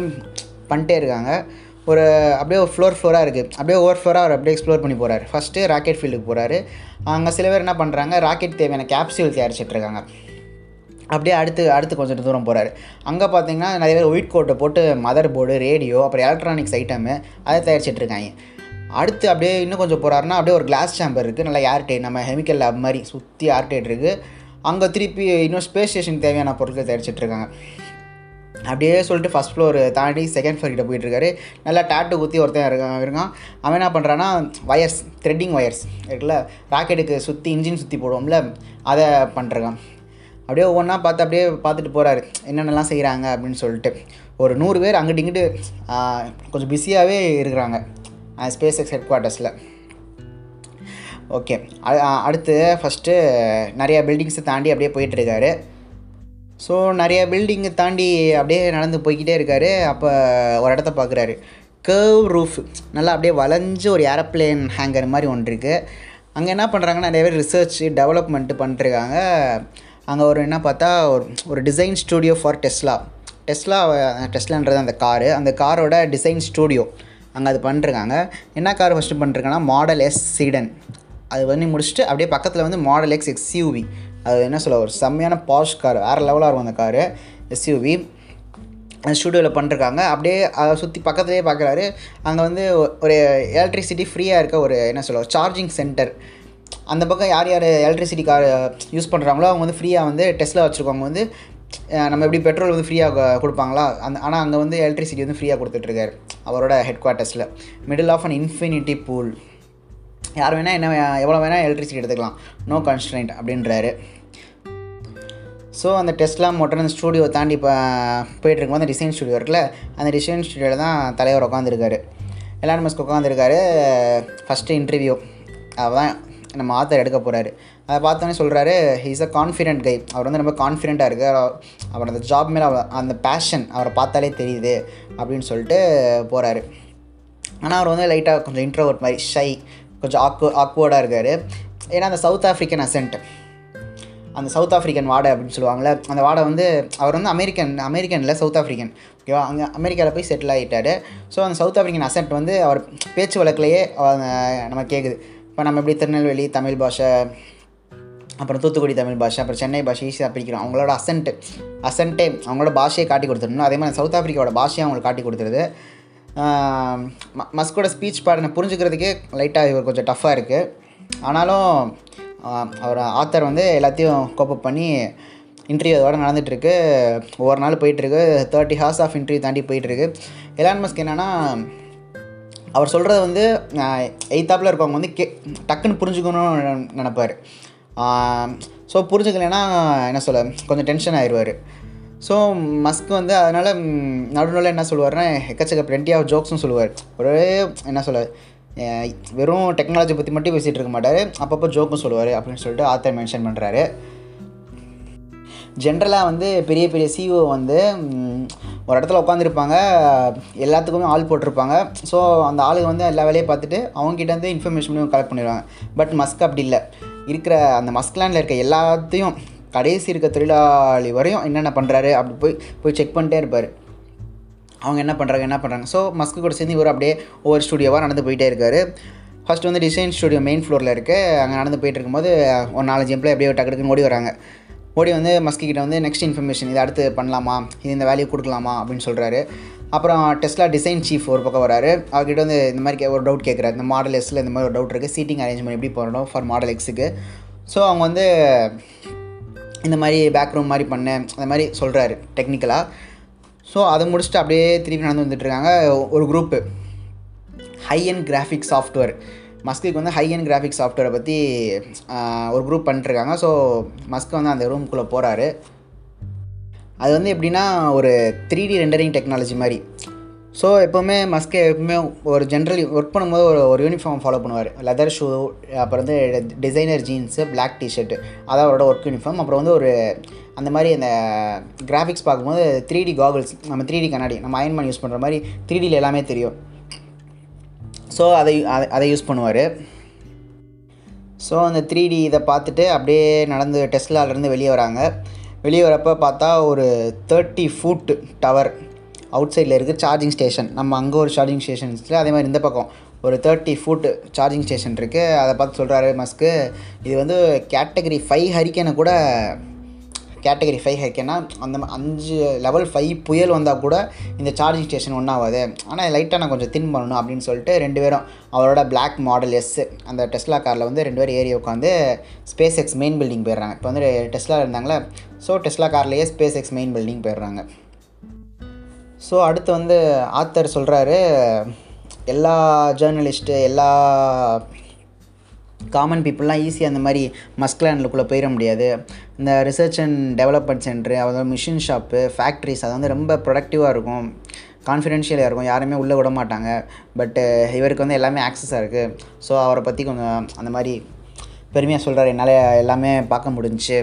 பண்ணிட்டே இருக்காங்க. ஒரு அப்படியே ஒரு ஃப்ளோர் ஃப்ளோராக இருக்குது அப்படியே ஓவர் ஃப்ளோராக அவர் அப்படியே எக்ஸ்ப்ளோர் பண்ணி போகிறாரு ஃபஸ்ட்டு ராக்கெட் ஃபீல்டுக்கு போகிறாரு அங்கே சில பேர் என்ன பண்ணுறாங்க ராக்கெட் தேவையான கேப்சியூல் தயாரிச்சிட்ருக்காங்க அப்படியே அடுத்து அடுத்து கொஞ்சம் தூரம் போகிறாரு அங்கே பார்த்தீங்கன்னா நிறைய பேர் ஒயிட் கோட்டை போட்டு மதர் போர்டு ரேடியோ அப்புறம் எலக்ட்ரானிக்ஸ் ஐட்டமு அதை தயாரிச்சிட்ருக்காங்க அடுத்து அப்படியே இன்னும் கொஞ்சம் போகிறாருன்னா அப்படியே ஒரு கிளாஸ் சாம்பர் இருக்குது நல்லா ஏர்டைட் நம்ம கெமிக்கல் லேப் மாதிரி சுற்றி ஏர்டைட் இருக்குது அங்கே திருப்பி இன்னும் ஸ்பேஸ் ஸ்டேஷன் தேவையான பொருட்கள் தயாரிச்சிட்ருக்காங்க அப்படியே சொல்லிட்டு ஃபஸ்ட் ஃப்ளோர் தாண்டி செகண்ட் ஃப்ளோர் கிட்ட போயிட்டுருக்காரு நல்லா டேட்டு குத்தி ஒருத்தன் இருக்கான் இருக்கான். அவன் என்ன பண்ணுறான்னா ஒயர்ஸ் த்ரெட்டிங் ஒயர்ஸ் இருக்குல்ல ராக்கெட்டுக்கு சுற்றி இன்ஜின் சுற்றி போடுவோம்ல அதை பண்ணுறான் அப்படியே ஒவ்வொன்றா பார்த்து அப்படியே பார்த்துட்டு போகிறாரு என்னென்னலாம் செய்கிறாங்க அப்படின்னு சொல்லிட்டு. ஒரு நூறு பேர் அங்கிட்டு இங்கிட்டு கொஞ்சம் பிஸியாகவே இருக்கிறாங்க. ஸ்பேஸ் எக்ஸ் ஹெட் குவார்ட்டர்ஸில் ஓகே அடுத்து ஃபஸ்ட்டு நிறையா பில்டிங்ஸை தாண்டி அப்படியே போயிட்டுருக்காரு ஸோ நிறையா பில்டிங்கை தாண்டி அப்படியே நடந்து போய்கிட்டே இருக்காரு. அப்போ ஒரு இடத்த பார்க்குறாரு கேர்வ் ரூஃப் நல்லா அப்படியே வளைஞ்சு ஒரு ஏரோப்ளேன் ஹேங்கர் மாதிரி ஒன்று இருக்குது அங்கே என்ன பண்ணுறாங்கன்னா நிறைய பேர் ரிசர்ச் டெவலப்மெண்ட்டு பண்ணிட்டுருக்காங்க அங்கே ஒரு என்ன பார்த்தா ஒரு ஒரு design studio for Tesla Tesla டெஸ்லான்றது அந்த காரு. அந்த காரோட டிசைன் ஸ்டூடியோ அங்கே அது பண்ணிருக்காங்க. என்ன கார் ஃபஸ்ட்டு பண்ணிருக்காங்கன்னா மாடல் எஸ் சீடன் அது பண்ணி முடிச்சுட்டு அப்படியே பக்கத்தில் வந்து மாடல் எக்ஸ் எக்ஸ்யூவி அது என்ன சொல்ல ஒரு செம்மையான பாஷ் கார் வேறு லெவலாக இருக்கும் அந்த காரு எஸ்யூவி அந்த ஸ்டூடியோவில் பண்ணிருக்காங்க. அப்படியே அதை சுற்றி பக்கத்துலேயே பார்க்குறாரு அங்கே வந்து ஒரு எலக்ட்ரிசிட்டி ஃப்ரீயாக இருக்க ஒரு என்ன சொல்ல சார்ஜிங் சென்டர் அந்த பக்கம் யார் யார் எலக்ட்ரிசிட்டி கார் யூஸ் பண்ணுறாங்களோ அவங்க வந்து ஃப்ரீயாக வந்து டெஸ்ட்டில் வச்சுருக்கவங்க வந்து நம்ம எப்படி பெட்ரோல் வந்து ஃப்ரீயாக கொடுப்பாங்களா? அந்த ஆனால் அங்கே வந்து எலக்ட்ரிசிட்டி வந்து ஃப்ரீயாக கொடுத்துட்ருக்காரு அவரோட head குவார்ட்டர்ஸில் middle of an infinity pool யார் வேணால் என்ன எவ்வளோ வேணால் எலக்ட்ரிசிட்டி எடுத்துக்கலாம். நோ கன்ஸ்ட்ரைண்ட் அப்படின்றாரு. ஸோ அந்த டெஸ்ட்லாம் மோட்டர் அந்த ஸ்டூடியோ தாண்டி இப்போ போயிட்டு அந்த டிசைன் ஸ்டுடியோ இருக்குல்ல அந்த டிசைன் ஸ்டுடியோவில் தான் தலைவர் உட்காந்துருக்காரு எலான் மஸ்க் உட்காந்துருக்காரு ஃபஸ்ட்டு இன்டர்வியூ அவன் நம்ம ஆத்தர் எடுக்க போகிறாரு அதை பார்த்தோன்னே சொல்கிறாரு இஸ் அ கான்ஃபிடென்ட் கை அவர் வந்து ரொம்ப கான்ஃபிடென்ட்டாக இருக்கார். அவர் அந்த ஜாப் மேலே அந்த பேஷன் அவரை பார்த்தாலே தெரியுது அப்படின்னு சொல்லிட்டு போகிறாரு ஆனால் அவர் வந்து லைட்டாக கொஞ்சம் இன்ட்ரோவர்ட் மாதிரி ஷை கொஞ்சம் ஆக்கு ஆக்வர்டாக இருக்கார். ஏன்னா அந்த சவுத் ஆஃப்ரிக்கன் அசென்ட் அந்த சவுத் ஆஃப்ரிக்கன் வாடை அப்படின்னு சொல்லுவாங்கள்ல அந்த வாடை வந்து அவர் வந்து அமெரிக்கன் அமெரிக்கனில் சவுத் ஆஃப்ரிக்கன் ஓகேவா அங்கே அமெரிக்காவில் போய் செட்டில் ஆகிட்டாரு ஸோ அந்த சவுத் ஆஃப்ரிக்கன் அசென்ட் வந்து அவர் பேச்சு வழக்கிலேயே நம்ம கேட்குது இப்போ நம்ம எப்படி திருநெல்வேலி தமிழ் பாஷை அப்புறம் தூத்துக்குடி தமிழ் பாஷை அப்புறம் சென்னை பாஷை ஈஸியாக பிரிக்கிறோம். அவங்களோட அசன்ட்டு அசன்ட்டே அவங்களோட பாஷையை காட்டி கொடுத்துடணும். அதே மாதிரி சவுத் ஆஃப்ரிக்காவோட பாஷையை அவங்களுக்கு காட்டி கொடுத்துருது. ம- மஸ்கோட ஸ்பீச் பாருங்க புரிஞ்சுக்கிறதுக்கே லைட்டாக இவர் கொஞ்சம் டஃப்பாக இருக்குது ஆனாலும் அவர் ஆத்தர் வந்து எல்லாத்தையும் கோப்பப் பண்ணி இன்டர்வியூ அதோட நடந்துகிட்ருக்கு ஒவ்வொரு நாள் போயிட்டுருக்கு. தேர்ட்டி ஹார்ஸ் ஆஃப் இன்டர்வியூ தாண்டி போயிட்டுருக்கு. எலான் மஸ்க் என்னென்னா அவர் சொல்கிறத வந்து எய்த்தாப்பில் இருக்கவங்க வந்து கே டக்குன்னு புரிஞ்சுக்கணும்னு நினைப்பார். ஸோ புரிஞ்சுக்கலைன்னா என்ன சொல்ல கொஞ்சம் டென்ஷன் ஆயிடுவார் ஸோ மஸ்க் வந்து அதனால் நடுநூலில் என்ன சொல்லுவார்னா எக்கச்சக்க plenty ஆஃப் ஜோக்ஸும் சொல்லுவார். ஒரே என்ன சொல்ல வெறும் டெக்னாலஜி பற்றி மட்டும் பேசிகிட்டு இருக்க மாட்டார். அப்பப்போ ஜோக்கும் சொல்லுவார் அப்படின்னு சொல்லிட்டு ஆத்தர் மென்ஷன் பண்ணுறாரு ஜென்ரலாக வந்து பெரிய பெரிய சிஓ வந்து ஒரு இடத்துல உட்காந்துருப்பாங்க எல்லாத்துக்குமே ஆள் போட்டிருப்பாங்க. ஸோ அந்த ஆளுங்க வந்து எல்லா வேலையும் பார்த்துட்டு அவங்ககிட்ட வந்து இன்ஃபர்மேஷனும் கலெக்ட் பண்ணிடுவாங்க. பட் மஸ்க் அப்படி இல்லை. இருக்கிற அந்த மஸ்க்லேண்டில் இருக்க எல்லாத்தையும் கடைசி இருக்க தொழிலாளி வரையும் என்னென்ன பண்ணுறாரு அப்படி போய் போய் செக் பண்ணிட்டே இருப்பார். அவங்க என்ன பண்ணுறாங்க என்ன பண்ணுறாங்க ஸோ மஸ்க்கு கூட சேர்ந்து இவர் அப்படியே ஒவ்வொரு ஸ்டுடியோவாக நடந்து போயிட்டே இருக்காரு. ஃபர்ஸ்ட் வந்து டிசைன் ஸ்டுடியோ மெயின் ஃப்ளோரில் இருக்குது அங்கே நடந்து போயிட்டு இருக்கும்போது ஒரு நாலஞ்சு எம்ப்ளாய் அப்படியே டக்கு டக்குன்னு ஓடி வராங்க. ஓடி வந்து மஸ்கிட்ட வந்து நெக்ஸ்ட் இன்ஃபர்மேஷன் இதை அடுத்து பண்ணலாமா? இது இந்த வேல்யூ கொடுக்கலாமா? அப்படின்னு சொல்கிறாரு அப்புறம் டெஸ்லா டிசைன் சீஃப் ஒரு பக்கம் வராரு. அவர்கிட்ட வந்து இந்த மாதிரி கே- ஒரு டவுட் கேட்குறாரு இந்த மாடல் எஸ்ஸில் இந்த மாதிரி ஒரு டவுட் இருக்குது சீட்டிங் அரேஞ்ச்மெண்ட் எப்படி பண்ணணும் ஃபார் மாடல் எக்ஸுக்கு ஸோ அவங்க வந்து இந்த மாதிரி பேக் ரூம் மாதிரி பண்ணேன் அந்த மாதிரி சொல்கிறாரு டெக்னிக்கலாக ஸோ அதை முடிச்சுட்டு அப்படியே திருப்பி நடந்து வந்துட்டுருக்காங்க ஒரு group high end graphic software மஸ்குக்கு வந்து ஹை அண்ட் கிராஃபிக் சாஃப்ட்வேரை பற்றி ஒரு குரூப் பண்ணிட்டுருக்காங்க ஸோ மஸ்க் வந்து அந்த ரூம்குள்ளே போகிறாரு அது வந்து எப்படின்னா ஒரு த்ரீ டி ரெண்டரிங் டெக்னாலஜி மாதிரி. ஸோ எப்போவுமே மஸ்கே எப்பவுமே ஒரு ஜென்ரல் ஒர்க் பண்ணும்போது ஒரு ஒரு யூனிஃபார்ம் ஃபாலோ பண்ணுவார். லெதர் ஷூ அப்புறம் வந்து டிசைனர் ஜீன்ஸு பிளாக் டிஷர்ட்டு அதான் அவரோட ஒர்க் யூனிஃபார்ம் அப்புறம் வந்து ஒரு அந்த மாதிரி அந்த கிராஃபிக்ஸ் பார்க்கும்போது த்ரீ டி காகுல்ஸ் நம்ம த்ரீ டி கண்ணாடி நம்ம அயன்மேன் யூஸ் பண்ணுற மாதிரி த்ரீ டியில் எல்லாமே தெரியும். ஸோ அதை அதை- அதை யூஸ் பண்ணுவார். ஸோ அந்த த்ரீ டி இதை பார்த்துட்டு அப்படியே நடந்து டெஸ்ட்லாலேருந்து வெளியே வராங்க. வெளியே வரப்போ பார்த்தா ஒரு தேர்ட்டி ஃபுட் டவர் அவுட் சைடில் இருக்குது சார்ஜிங் ஸ்டேஷன் நம்ம அங்கே ஒரு சார்ஜிங் ஸ்டேஷன் அதே மாதிரி இந்த பக்கம் ஒரு தேர்ட்டி ஃபுட் சார்ஜிங் ஸ்டேஷன் இருக்குது அதை பார்த்து சொல்கிறாரு மஸ்க்கு இது வந்து கேட்டகரி ஃபைவ் ஹரிக்கனை கூட கேட்டகரி ஃபைவ் ஹரிக்கனா அந்த அஞ்சு லெவல் ஃபைவ் புயல் வந்தால் கூட இந்த சார்ஜிங் ஸ்டேஷன் ஒன்றாகாது ஆனால் லைட்டாக நான் கொஞ்சம் தின் பண்ணணும் அப்படின்னு சொல்லிட்டு ரெண்டு பேரும் அவரோட பிளாக் மாடல் எஸ் அந்த டெஸ்லா காரில் வந்து ரெண்டு பேரும் ஏறி உட்காந்து ஸ்பேஸ் எக்ஸ் மெயின் பில்டிங் போயிடுறாங்க. இப்போ வந்து டெஸ்லா இருந்தாங்களே ஸோ டெஸ்லா கார்லேயே ஸ்பேஸ் எக்ஸ் மெயின் பில்டிங் போயிடுறாங்க. ஸோ அடுத்து வந்து ஆத்தர் சொல்கிறாரு எல்லா ஜேர்னலிஸ்ட்டு எல்லா காமன் பீப்புளெலாம் ஈஸியாக அந்த மாதிரி மஸ்க்லேண்டுக்குள்ளே போயிட முடியாது. இந்த ரிசர்ச் அண்ட் டெவலப்மெண்ட் சென்ட்ரு அதோட மிஷின் ஷாப்பு ஃபேக்ட்ரிஸ் அது வந்து ரொம்ப ப்ரொடக்டிவாக இருக்கும். கான்ஃபிடென்ஷியலாக இருக்கும். யாருமே உள்ளே விட மாட்டாங்க. பட்டு இவருக்கு வந்து எல்லாமே ஆக்சஸாக இருக்குது ஸோ அவரை பற்றி கொஞ்சம் அந்த மாதிரி பெருமையாக சொல்கிறாரு என்னால் எல்லாமே பார்க்க முடிஞ்சு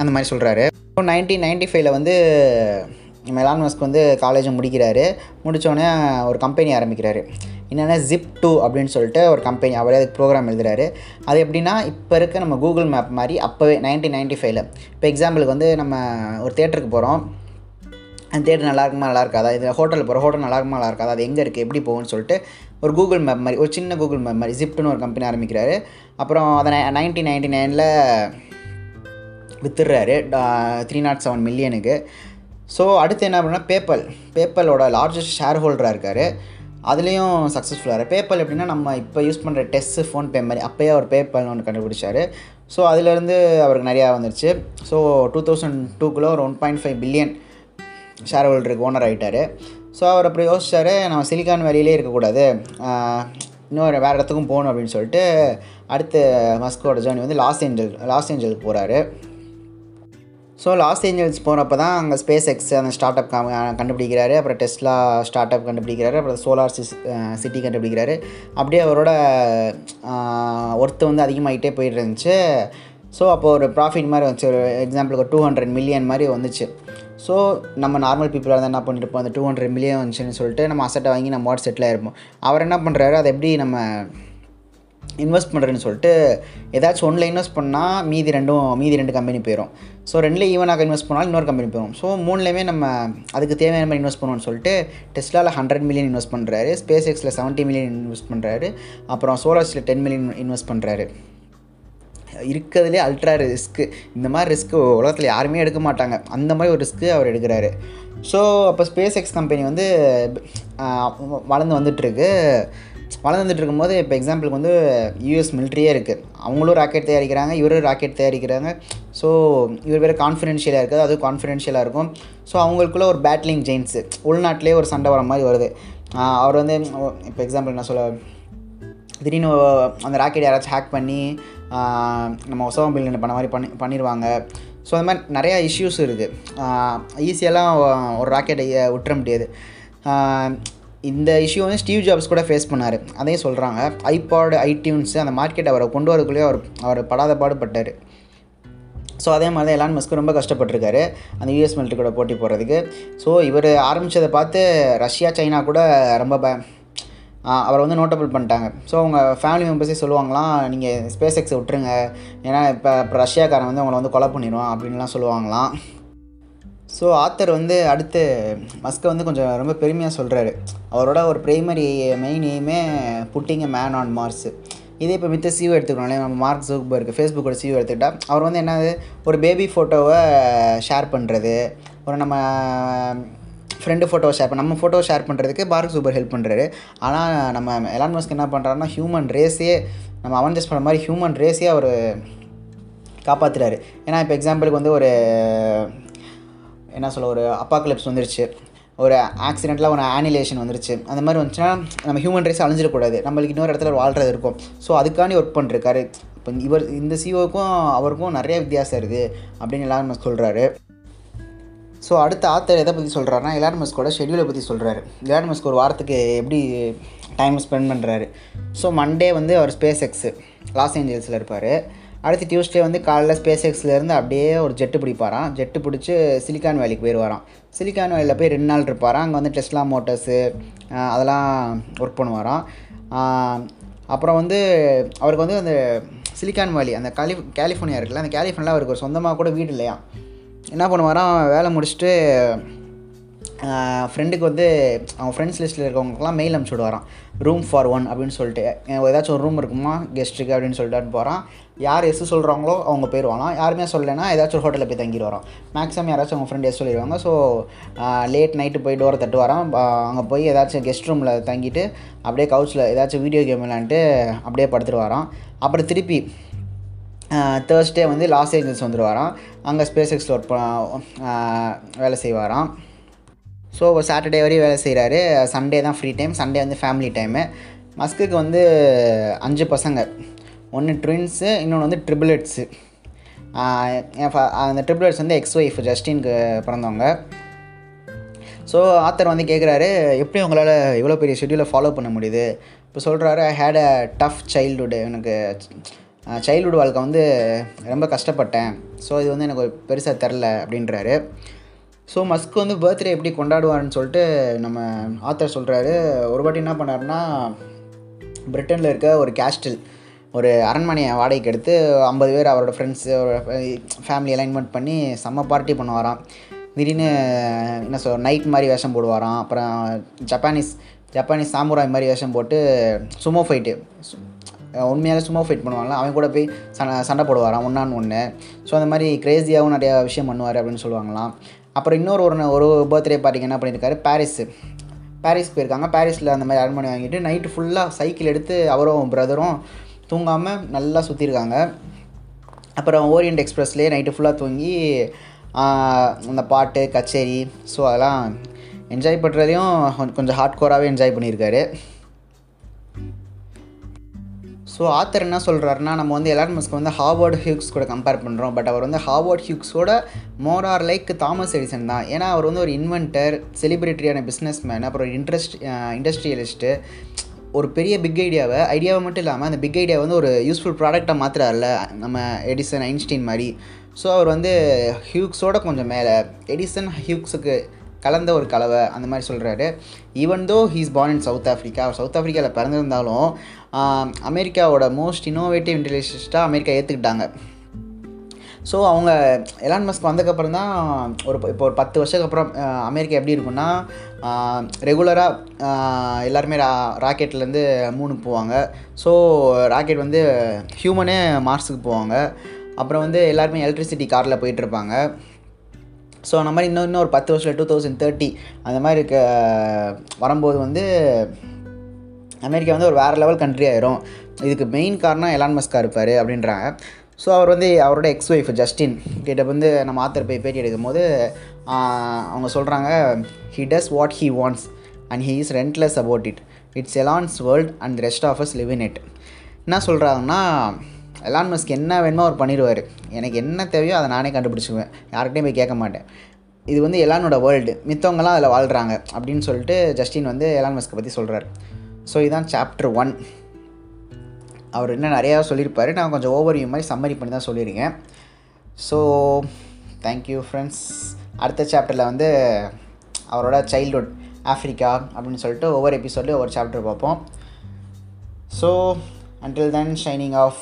அந்த மாதிரி சொல்கிறாரு இப்போ நைன்டீன் நைன்டி ஃபைவ்ல வந்து மெலான் மஸ்க் வந்து காலேஜை முடிக்கிறாரு. முடித்தோடனே ஒரு கம்பெனி ஆரம்பிக்கிறாரு. என்னென்னா ஜிப் டூ அப்படின்னு சொல்லிட்டு ஒரு கம்பெனி அவரே அதுக்கு ப்ரோக்ராம் எழுதுறாரு. அது எப்படின்னா இப்போ இருக்க நம்ம கூகுள் மேப் மாதிரி அப்போவே நைன்டீன் நைன்டி ஃபைவ்ல இப்போ எக்ஸாம்பிளுக்கு வந்து நம்ம ஒரு தேட்டருக்கு போகிறோம் அந்த தேட்டர் நல்லா இருக்குமா நல்லா இருக்காதா? இது ஹோட்டலில் போகிற ஹோட்டல் நல்லா இருக்குமா நல்லா இருக்காதா? அது எங்கே இருக்குது எப்படி போகும்னு சொல்லிட்டு ஒரு கூகுள் மேப் மாதிரி ஒரு சின்ன கூகுள் மேப் மாதிரி ஜிப்னு ஒரு கம்பெனி ஆரம்பிக்கிறாரு. அப்புறம் அதை நைன்டீன் நைன்டி நைனில் வித்துடுறாரு. த்ரீ நாட் செவன் மில்லியனுக்கு ஸோ அடுத்து என்ன பண்ணால் பேப்பல் பேப்பலோட லார்ஜஸ்ட் ஷேர் ஹோல்டராக இருக்கார். அதுலேயும் சக்ஸஸ்ஃபுல்லாக பேப்பல் எப்படின்னா நம்ம இப்போ யூஸ் பண்ணுற டெஸ்ட்டு ஃபோன்பே மாதிரி அப்போயே அவர் பேப்பல்னு ஒன்று கண்டுபிடிச்சாரு. ஸோ அதுலேருந்து அவருக்கு நிறையா வந்துருச்சு. ஸோ டூ தௌசண்ட் டூக்குள்ளே ஒரு one point five billion share ஹோல்டருக்கு owner ஆகிட்டார் ஸோ அவர் அப்புறம் யோசிச்சார் நம்ம சிலிக்கான் வேலியிலே இருக்கக்கூடாது. இன்னொரு வேறு இடத்துக்கும் போகணும் அப்படின்னு சொல்லிட்டு அடுத்து மஸ்கோட ஜேர்னி வந்து லாஸ் ஏஞ்சல் லாஸ் ஏஞ்சலுக்கு போகிறாரு ஸோ லாஸ் ஏஞ்சல்ஸ் போகிறப்ப தான் அங்கே ஸ்பேஸ் எக்ஸ் அந்த ஸ்டார்ட் அப் கண்டுபிடிக்கிறாரு. அப்புறம் டெஸ்லா ஸ்டார்ட் அப் கண்டுபிடிக்கிறாரு. அப்புறம் சோலார் சிஸ் சிட்டி கண்டுபிடிக்கிறாரு. அப்படியே அவரோட ஒர்த்து வந்து அதிகமாகிட்டே போயிட்டு இருந்துச்சு ஸோ அப்போ ஒரு ப்ராஃபிட் மாதிரி வந்துச்சு. ஒரு எக்ஸாம்பிளுக்கு ஒரு டூ ஹண்ட்ரட் மில்லியன் மாதிரி வந்துச்சு. ஸோ நம்ம நார்மல் பீப்புளாக தான் என்ன பண்ணிருப்போம்? அந்த டூ ஹண்ட்ரட் மில்லியன் வந்துச்சுன்னு சொல்லிட்டு நம்ம அசட்டை வாங்கி நம்ம வாட் செட்டில் ஆயிருப்போம் அவர் என்ன பண்ணுறாரு அதை எப்படி நம்ம இன்வெஸ்ட் பண்ணுறேன்னு சொல்லிட்டு ஏதாச்சும் ஒன்றில் இன்வெஸ்ட் பண்ணால் மீதி ரெண்டும் மீதி ரெண்டு கம்பெனி போயிடும் ஸோ ரெண்டில் ஈவனாக இன்வெஸ்ட் பண்ணாலும் இன்னொரு கம்பெனி போயிடும் ஸோ மூணுலேயுமே நம்ம அதுக்கு தேவையான மாதிரி இன்வெஸ்ட் பண்ணுவோம்னு சொல்லிட்டு டெஸ்லாவில் ஹண்ட்ரட் மில்லியன் இன்வெஸ்ட் பண்ணுறாரு ஸ்பேஸ் எக்ஸில் செவன்ட்டி மில்லியன் இன்வெஸ்ட் பண்ணுறாரு அப்புறம் சோலார்ஸில் டென் மில்லியன் இன்வெஸ்ட் பண்ணுறாரு இருக்கிறதுலே அல்ட்ரா ரிஸ்க்கு இந்த மாதிரி ரிஸ்க்கு உலகத்தில் யாருமே எடுக்க மாட்டாங்க. அந்த மாதிரி ஒரு ரிஸ்க்கு அவர் எடுக்கிறாரு. ஸோ அப்போ ஸ்பேஸ் எக்ஸ் கம்பெனி வந்து வளர்ந்து வந்துட்டுருக்கு வளர்ந்துட்டு இருக்கும்போது இப்போ எக்ஸாம்பிளுக்கு வந்து யூஎஸ் மிலிட்ரியே இருக்குது அவங்களும் ராக்கெட் தயாரிக்கிறாங்க இவரும் ராக்கெட் தயாரிக்கிறாங்க. ஸோ இவர் வேறு கான்ஃபிடென்ஷியலாக இருக்குது அதுவும் கான்ஃபிடென்ஷியலாக இருக்கும். ஸோ அவங்களுக்குள்ள ஒரு பேட்லிங் ஜெயின்ஸு உள்நாட்டிலே ஒரு சண்டை வர மாதிரி வருது. அவர் வந்து இப்போ எக்ஸாம்பிள் என்ன சொல்ல திடீர்னு அந்த ராக்கெட் யாராச்சும் ஹேக் பண்ணி நம்ம ஒசாமா பில் பண்ண மாதிரி பண்ணி பண்ணிடுவாங்க ஸோ அந்த மாதிரி நிறையா இஷ்யூஸ் இருக்குது ஈஸியெல்லாம் ஒரு ராக்கெட்டை விட்டுற முடியாது. இந்த இஷ்யூ வந்து ஸ்டீவ் ஜாப்ஸ் கூட ஃபேஸ் பண்ணார். அதையும் சொல்கிறாங்க ஐபாடு ஐடியூன்ஸ் அந்த மார்க்கெட் அவரை கொண்டு வரக்குள்ளேயே அவர் அவர் படாத பாடுபட்டார். ஸோ அதே மாதிரி தான் எலான் மஸ்க்கு ரொம்ப கஷ்டப்பட்டிருக்காரு. அந்த யூஎஸ் மிலிட்ரி கூட போட்டி போடுறதுக்கு. ஸோ இவர் ஆரம்பித்ததை பார்த்து ரஷ்யா சைனா கூட ரொம்ப ப அவரை வந்து நோட்டபிள் பண்ணிட்டாங்க. ஸோ அவங்க ஃபேமிலி மெம்பர்ஸே சொல்லுவாங்களாம் நீங்கள் ஸ்பேஸ் எக்ஸை விட்டுருங்க. ஏன்னா இப்போ ரஷ்யாக்காரன் வந்து அவங்கள வந்து கொலை பண்ணிடுவான் அப்படின்லாம் சொல்லுவாங்களாம். ஸோ ஆத்தர் வந்து அடுத்து மஸ்கை வந்து கொஞ்சம் ரொம்ப பெருமையாக சொல்கிறாரு அவரோட ஒரு primary main எய்மே putting a man on Mars இதே இப்போ மித்த சிஓ எடுத்துக்கணும் நம்ம மார்க் ஜூக்பர்க் ஃபேஸ்புக்கோட சிஓ எடுத்துக்கிட்டால் அவர் வந்து என்னது? ஒரு பேபி ஃபோட்டோவை ஷேர் பண்ணுறது ஒரு நம்ம ஃப்ரெண்டு ஃபோட்டோ ஷேர் பண்ண நம்ம ஃபோட்டோ ஷேர் பண்ணுறதுக்கு பார்க் சூப்பர் ஹெல்ப் பண்ணுறாரு ஆனால் நம்ம எலான் மஸ்க் என்ன பண்ணுறாருன்னா ஹியூமன் ரேஸே நம்ம அவன்ஜஸ் பண்ண மாதிரி ஹியூமன் ரேஸே அவர் காப்பாற்றுறாரு ஏன்னா இப்போ எக்ஸாம்பிளுக்கு வந்து ஒரு என்ன சொல்ல ஒரு அப்பாக்கலிப்ஸ் வந்துருச்சு. ஒரு ஆக்சிடெண்ட்டில் ஒரு ஆனிலேஷன் வந்துருச்சு. அந்த மாதிரி வந்துச்சுன்னா நம்ம ஹியூமன் ரைஸ் அழிஞ்சிடக்கூடாது நம்மளுக்கு இன்னொரு இடத்துல வாழ்கிறது இருக்கும். ஸோ அதுக்காண்டி ஒர்க் பண்ணிருக்காரு இப்போ இவர் இந்த சிஓக்கும் அவருக்கும் நிறைய வித்தியாசம் இருக்குது. அப்படின்னு எல்லாரும் சொல்கிறாரு ஸோ அடுத்த ஆத்தர் எதை பற்றி சொல்கிறாருன்னா எலான் மஸ்கோட ஷெட்யூலை பற்றி சொல்கிறாரு எலான் மஸ்க் ஒரு வாரத்துக்கு எப்படி டைம் ஸ்பெண்ட் பண்ணுறாரு ஸோ மண்டே வந்து அவர் ஸ்பேஸ் எக்ஸு லாஸ் ஏஞ்சல்ஸில் இருப்பார். அடுத்து டியூஸ்டே வந்து காலைல ஸ்பேஸ் எக்ஸ்லேருந்து அப்படியே ஒரு ஜெட்டு பிடிப்பாராம். ஜெட்டு பிடிச்சி சிலிக்கான் வேலிக்கு போயிடுவாராம் சிலிக்கான் வேலியில் போய் ரெண்டு நாள் இருப்பாராம். அங்கே வந்து டெஸ்லா மோட்டர்ஸு அதெல்லாம் ஒர்க் பண்ணுவாராம். அப்புறம் வந்து அவருக்கு வந்து அந்த சிலிக்கான் வேலி அந்த கலி கலிஃபோர்னியா இருக்குல்ல அந்த கலிஃபோர்னியில் அவருக்கு ஒரு சொந்தமாக கூட வீடு இல்லையா? என்ன பண்ணுவாராம்? வேலை முடிச்சுட்டு ஃப்ரெண்டுக்கு வந்து அவங்க ஃப்ரெண்ட்ஸ் லிஸ்ட்டில் இருக்கவங்களுக்குலாம் மெயில் அனுப்பிச்சி விடுவாராம். ரூம் ஃபார் ஒன் அப்படின்னு சொல்லிட்டு. ஏதாச்சும் ஒரு ரூம் இருக்குமா? கெஸ்ட்டுக்கு அப்படின்னு சொல்லிட்டு போகிறான் யார் எஸ் சொல்கிறாங்களோ அவங்க போயிடுவாங்களாம் யாருமே சொல்லலைன்னா ஏதாச்சும் ஒரு ஹோட்டலில் போய் தங்கிட்டு வரோம் மேக்ஸிமம் யாராச்சும் அவங்க ஃப்ரெண்ட் எஸ் சொல்லிடுவாங்க. ஸோ லேட் நைட்டு போய் டோரை தட்டு வரான் அங்கே போய் ஏதாச்சும் கெஸ்ட் ரூமில் தங்கிட்டு அப்படியே கவுச்சில் ஏதாச்சும் வீடியோ கேம் விளாண்டுட்டு அப்படியே படுத்துட்டு வரான் அப்புறம் திருப்பி தேர்ஸ்டே வந்து லாஸ் ஏஞ்சல்ஸ் வந்துடுவாராம் அங்கே ஸ்பேஸ் எக்ஸில் ஒர்க் வேலை செய்வாராம். ஸோ சாட்டர்டே வரையும் வேலை செய்கிறாரு சண்டே தான் ஃப்ரீ டைம் சண்டே வந்து ஃபேமிலி டைமு மஸ்குக்கு வந்து அஞ்சு பசங்க. ஒன்று ட்வின்ஸு இன்னொன்று வந்து ட்ரிபிளட்ஸு அந்த ட்ரிபிளட்ஸ் வந்து எக்ஸ் ஒய்ஃப் ஜஸ்டின்க்கு பிறந்தவங்க. ஸோ ஆத்தர் வந்து கேட்குறாரு எப்படி உங்களால் இவ்வளோ பெரிய ஷெட்யூலை ஃபாலோ பண்ண முடியுது? இப்போ சொல்கிறாரு I had a tough childhood எனக்கு சைல்டுஹுட் வாழ்க்கை வந்து ரொம்ப கஷ்டப்பட்டேன். ஸோ இது வந்து எனக்கு பெருசாக தெரில அப்படின்றாரு. ஸோ மஸ்க் வந்து பர்த்டே எப்படி கொண்டாடுவார்னு சொல்லிட்டு நம்ம ஆத்தர் சொல்கிறாரு ஒரு வாட்டி என்ன பண்ணாருன்னா பிரிட்டனில் இருக்க ஒரு கேஸ்டில் ஒரு அரண்மனையை வாடகைக்கு எடுத்து ஐம்பது பேர் அவரோட ஃப்ரெண்ட்ஸு ஃபேமிலி அலைன்மெண்ட் பண்ணி செம்ம பார்ட்டி பண்ணுவாராம். திடீர்னு என்ன சொல் நைட் மாதிரி வேஷம் போடுவாராம். அப்புறம் ஜப்பானீஸ் ஜப்பானீஸ் சாமுராய் மாதிரி வேஷம் போட்டு சுமோ ஃபைட்டு உண்மையாக சுமோ ஃபைட் பண்ணுவாங்களா அவன் கூட போய் சண்டை சண்டை போடுவாராம் ஒன்றான் ஒன்று ஸோ அந்த மாதிரி க்ரேஸியாகவும் நிறையா விஷயம் பண்ணுவார் அப்படின்னு சொல்லுவாங்களாம். அப்புறம் இன்னொரு ஒரு ஒரு பர்த்டே பார்ட்டிக்கு என்ன பண்ணியிருக்காரு பாரிஸு பாரிஸ் போயிருக்காங்க. பாரிஸில் அந்த மாதிரி அரண்மனை வாங்கிட்டு நைட்டு ஃபுல்லாக சைக்கிள் எடுத்து அவரும் பிரதரும் தூங்காமல் நல்லா சுற்றிருக்காங்க அப்புறம் ஓரியன்ட் எக்ஸ்பிரஸ்லேயே நைட்டு ஃபுல்லாக தூங்கி அந்த பாட்டு கச்சேரி ஸோ அதெல்லாம் என்ஜாய் பண்ணுறதையும் கொஞ்சம் ஹார்ட் கோராகவே என்ஜாய் பண்ணியிருக்காரு. ஸோ ஆத்தர் என்ன சொல்கிறாருன்னா நம்ம வந்து எலான் மஸ்க் வந்து ஹார்வர்ட் ஹியூக்ஸ் கூட கம்பேர் பண்ணுறோம் பட் அவர் வந்து Howard ஹியூக்ஸோட more or like Thomas Edison தான். ஏன்னா அவர் வந்து ஒரு இன்வென்டர் செலிபிரிட்டியான பிஸ்னஸ் மேன் அப்புறம் இன்ட்ரெஸ்ட் இண்டஸ்ட்ரியலிஸ்ட்டு ஒரு பெரிய பிக் ஐடியாவை ஐடியாவை மட்டும் இல்லாமல் அந்த பிக் ஐடியா வந்து ஒரு யூஸ்ஃபுல் ப்ராடக்டாக மாற்றுறாருல நம்ம எடிசன் ஐன்ஸ்டீன் மாதிரி. ஸோ அவர் வந்து ஹியூக்ஸோட கொஞ்சம் மேலே எடிசன் ஹியூக்ஸுக்கு கலந்த ஒரு கலவை அந்த மாதிரி சொல்கிறாரு even though he's born in South Africa our South ஆஃப்ரிக்காவில் பிறந்திருந்தாலும் அமெரிக்காவோட மோஸ்ட் இன்னோவேட்டிவ் இன்டெலிஜென்ஸ்ட்டாக அமெரிக்கா ஏற்றுக்கிட்டாங்க ஸோ அவங்க எலான் மஸ்க் வந்ததுக்கப்புறம் தான் ஒரு இப்போ ஒரு பத்து வருஷத்துக்கு அப்புறம் அமெரிக்கா எப்படி இருக்குன்னா ரெகுலராக எல்லாருமே ரா ராக்கெட்லேருந்து மூணுக்கு போவாங்க. ஸோ ராக்கெட் வந்து ஹியூமனே மார்ஸுக்கு போவாங்க. அப்புறம் வந்து எல்லாருமே எலக்ட்ரிசிட்டி காரில் போயிட்டுருப்பாங்க. ஸோ அந்த மாதிரி இன்னும் இன்னும் ஒரு பத்து வருஷத்தில் டூ தௌசண்ட் தேர்ட்டி அந்த மாதிரி இருக்க வரும்போது வந்து அமெரிக்கா வந்து ஒரு வேறு லெவல் கண்ட்ரி ஆயிரும். இதுக்கு மெயின் காரணம் எலான் மஸ்கா இருப்பார் அப்படின்றாங்க. ஸோ அவர் வந்து அவரோட எக்ஸ் ஒய்ஃப் ஜஸ்டின் கிட்ட வந்து நம்ம ஆத்தர் போய் பேட்டி எடுக்கும் போது அவங்க சொல்கிறாங்க he does what he wants and he is relentless about it it's Elon's world and rest of us live in it என்ன சொல்கிறாங்கன்னா எலான் மஸ்க் என்ன வேணுமோ அவர் பண்ணிடுவார். எனக்கு என்ன தேவையோ அதை நானே கண்டுபிடிச்சிக்குவேன் யார்கிட்டையும் போய் கேட்க மாட்டேன். இது வந்து எலானோட வேர்ல்டு மித்தவங்கலாம் அதில் வாழ்கிறாங்க அப்படின்னு சொல்லிட்டு ஜஸ்டின் வந்து எலான் மஸ்கை பற்றி சொல்கிறார் ஸோ இதுதான் சாப்டர் ஒன் அவர் இன்னும் நிறையா சொல்லியிருப்பார். நான் கொஞ்சம் ஓவர்வியூ மாதிரி சம்மரி பண்ணி தான் சொல்லியிருக்கேன். ஸோ தேங்க்யூ ஃப்ரெண்ட்ஸ் அடுத்த சாப்டரில் வந்து அவரோட சைல்ட்ஹுட் ஆஃப்ரிக்கா அப்படின்னு சொல்லிட்டு ஒவ்வொரு எபிசோட்லேயும் ஒவ்வொரு சாப்டர் பார்ப்போம். So until then shining off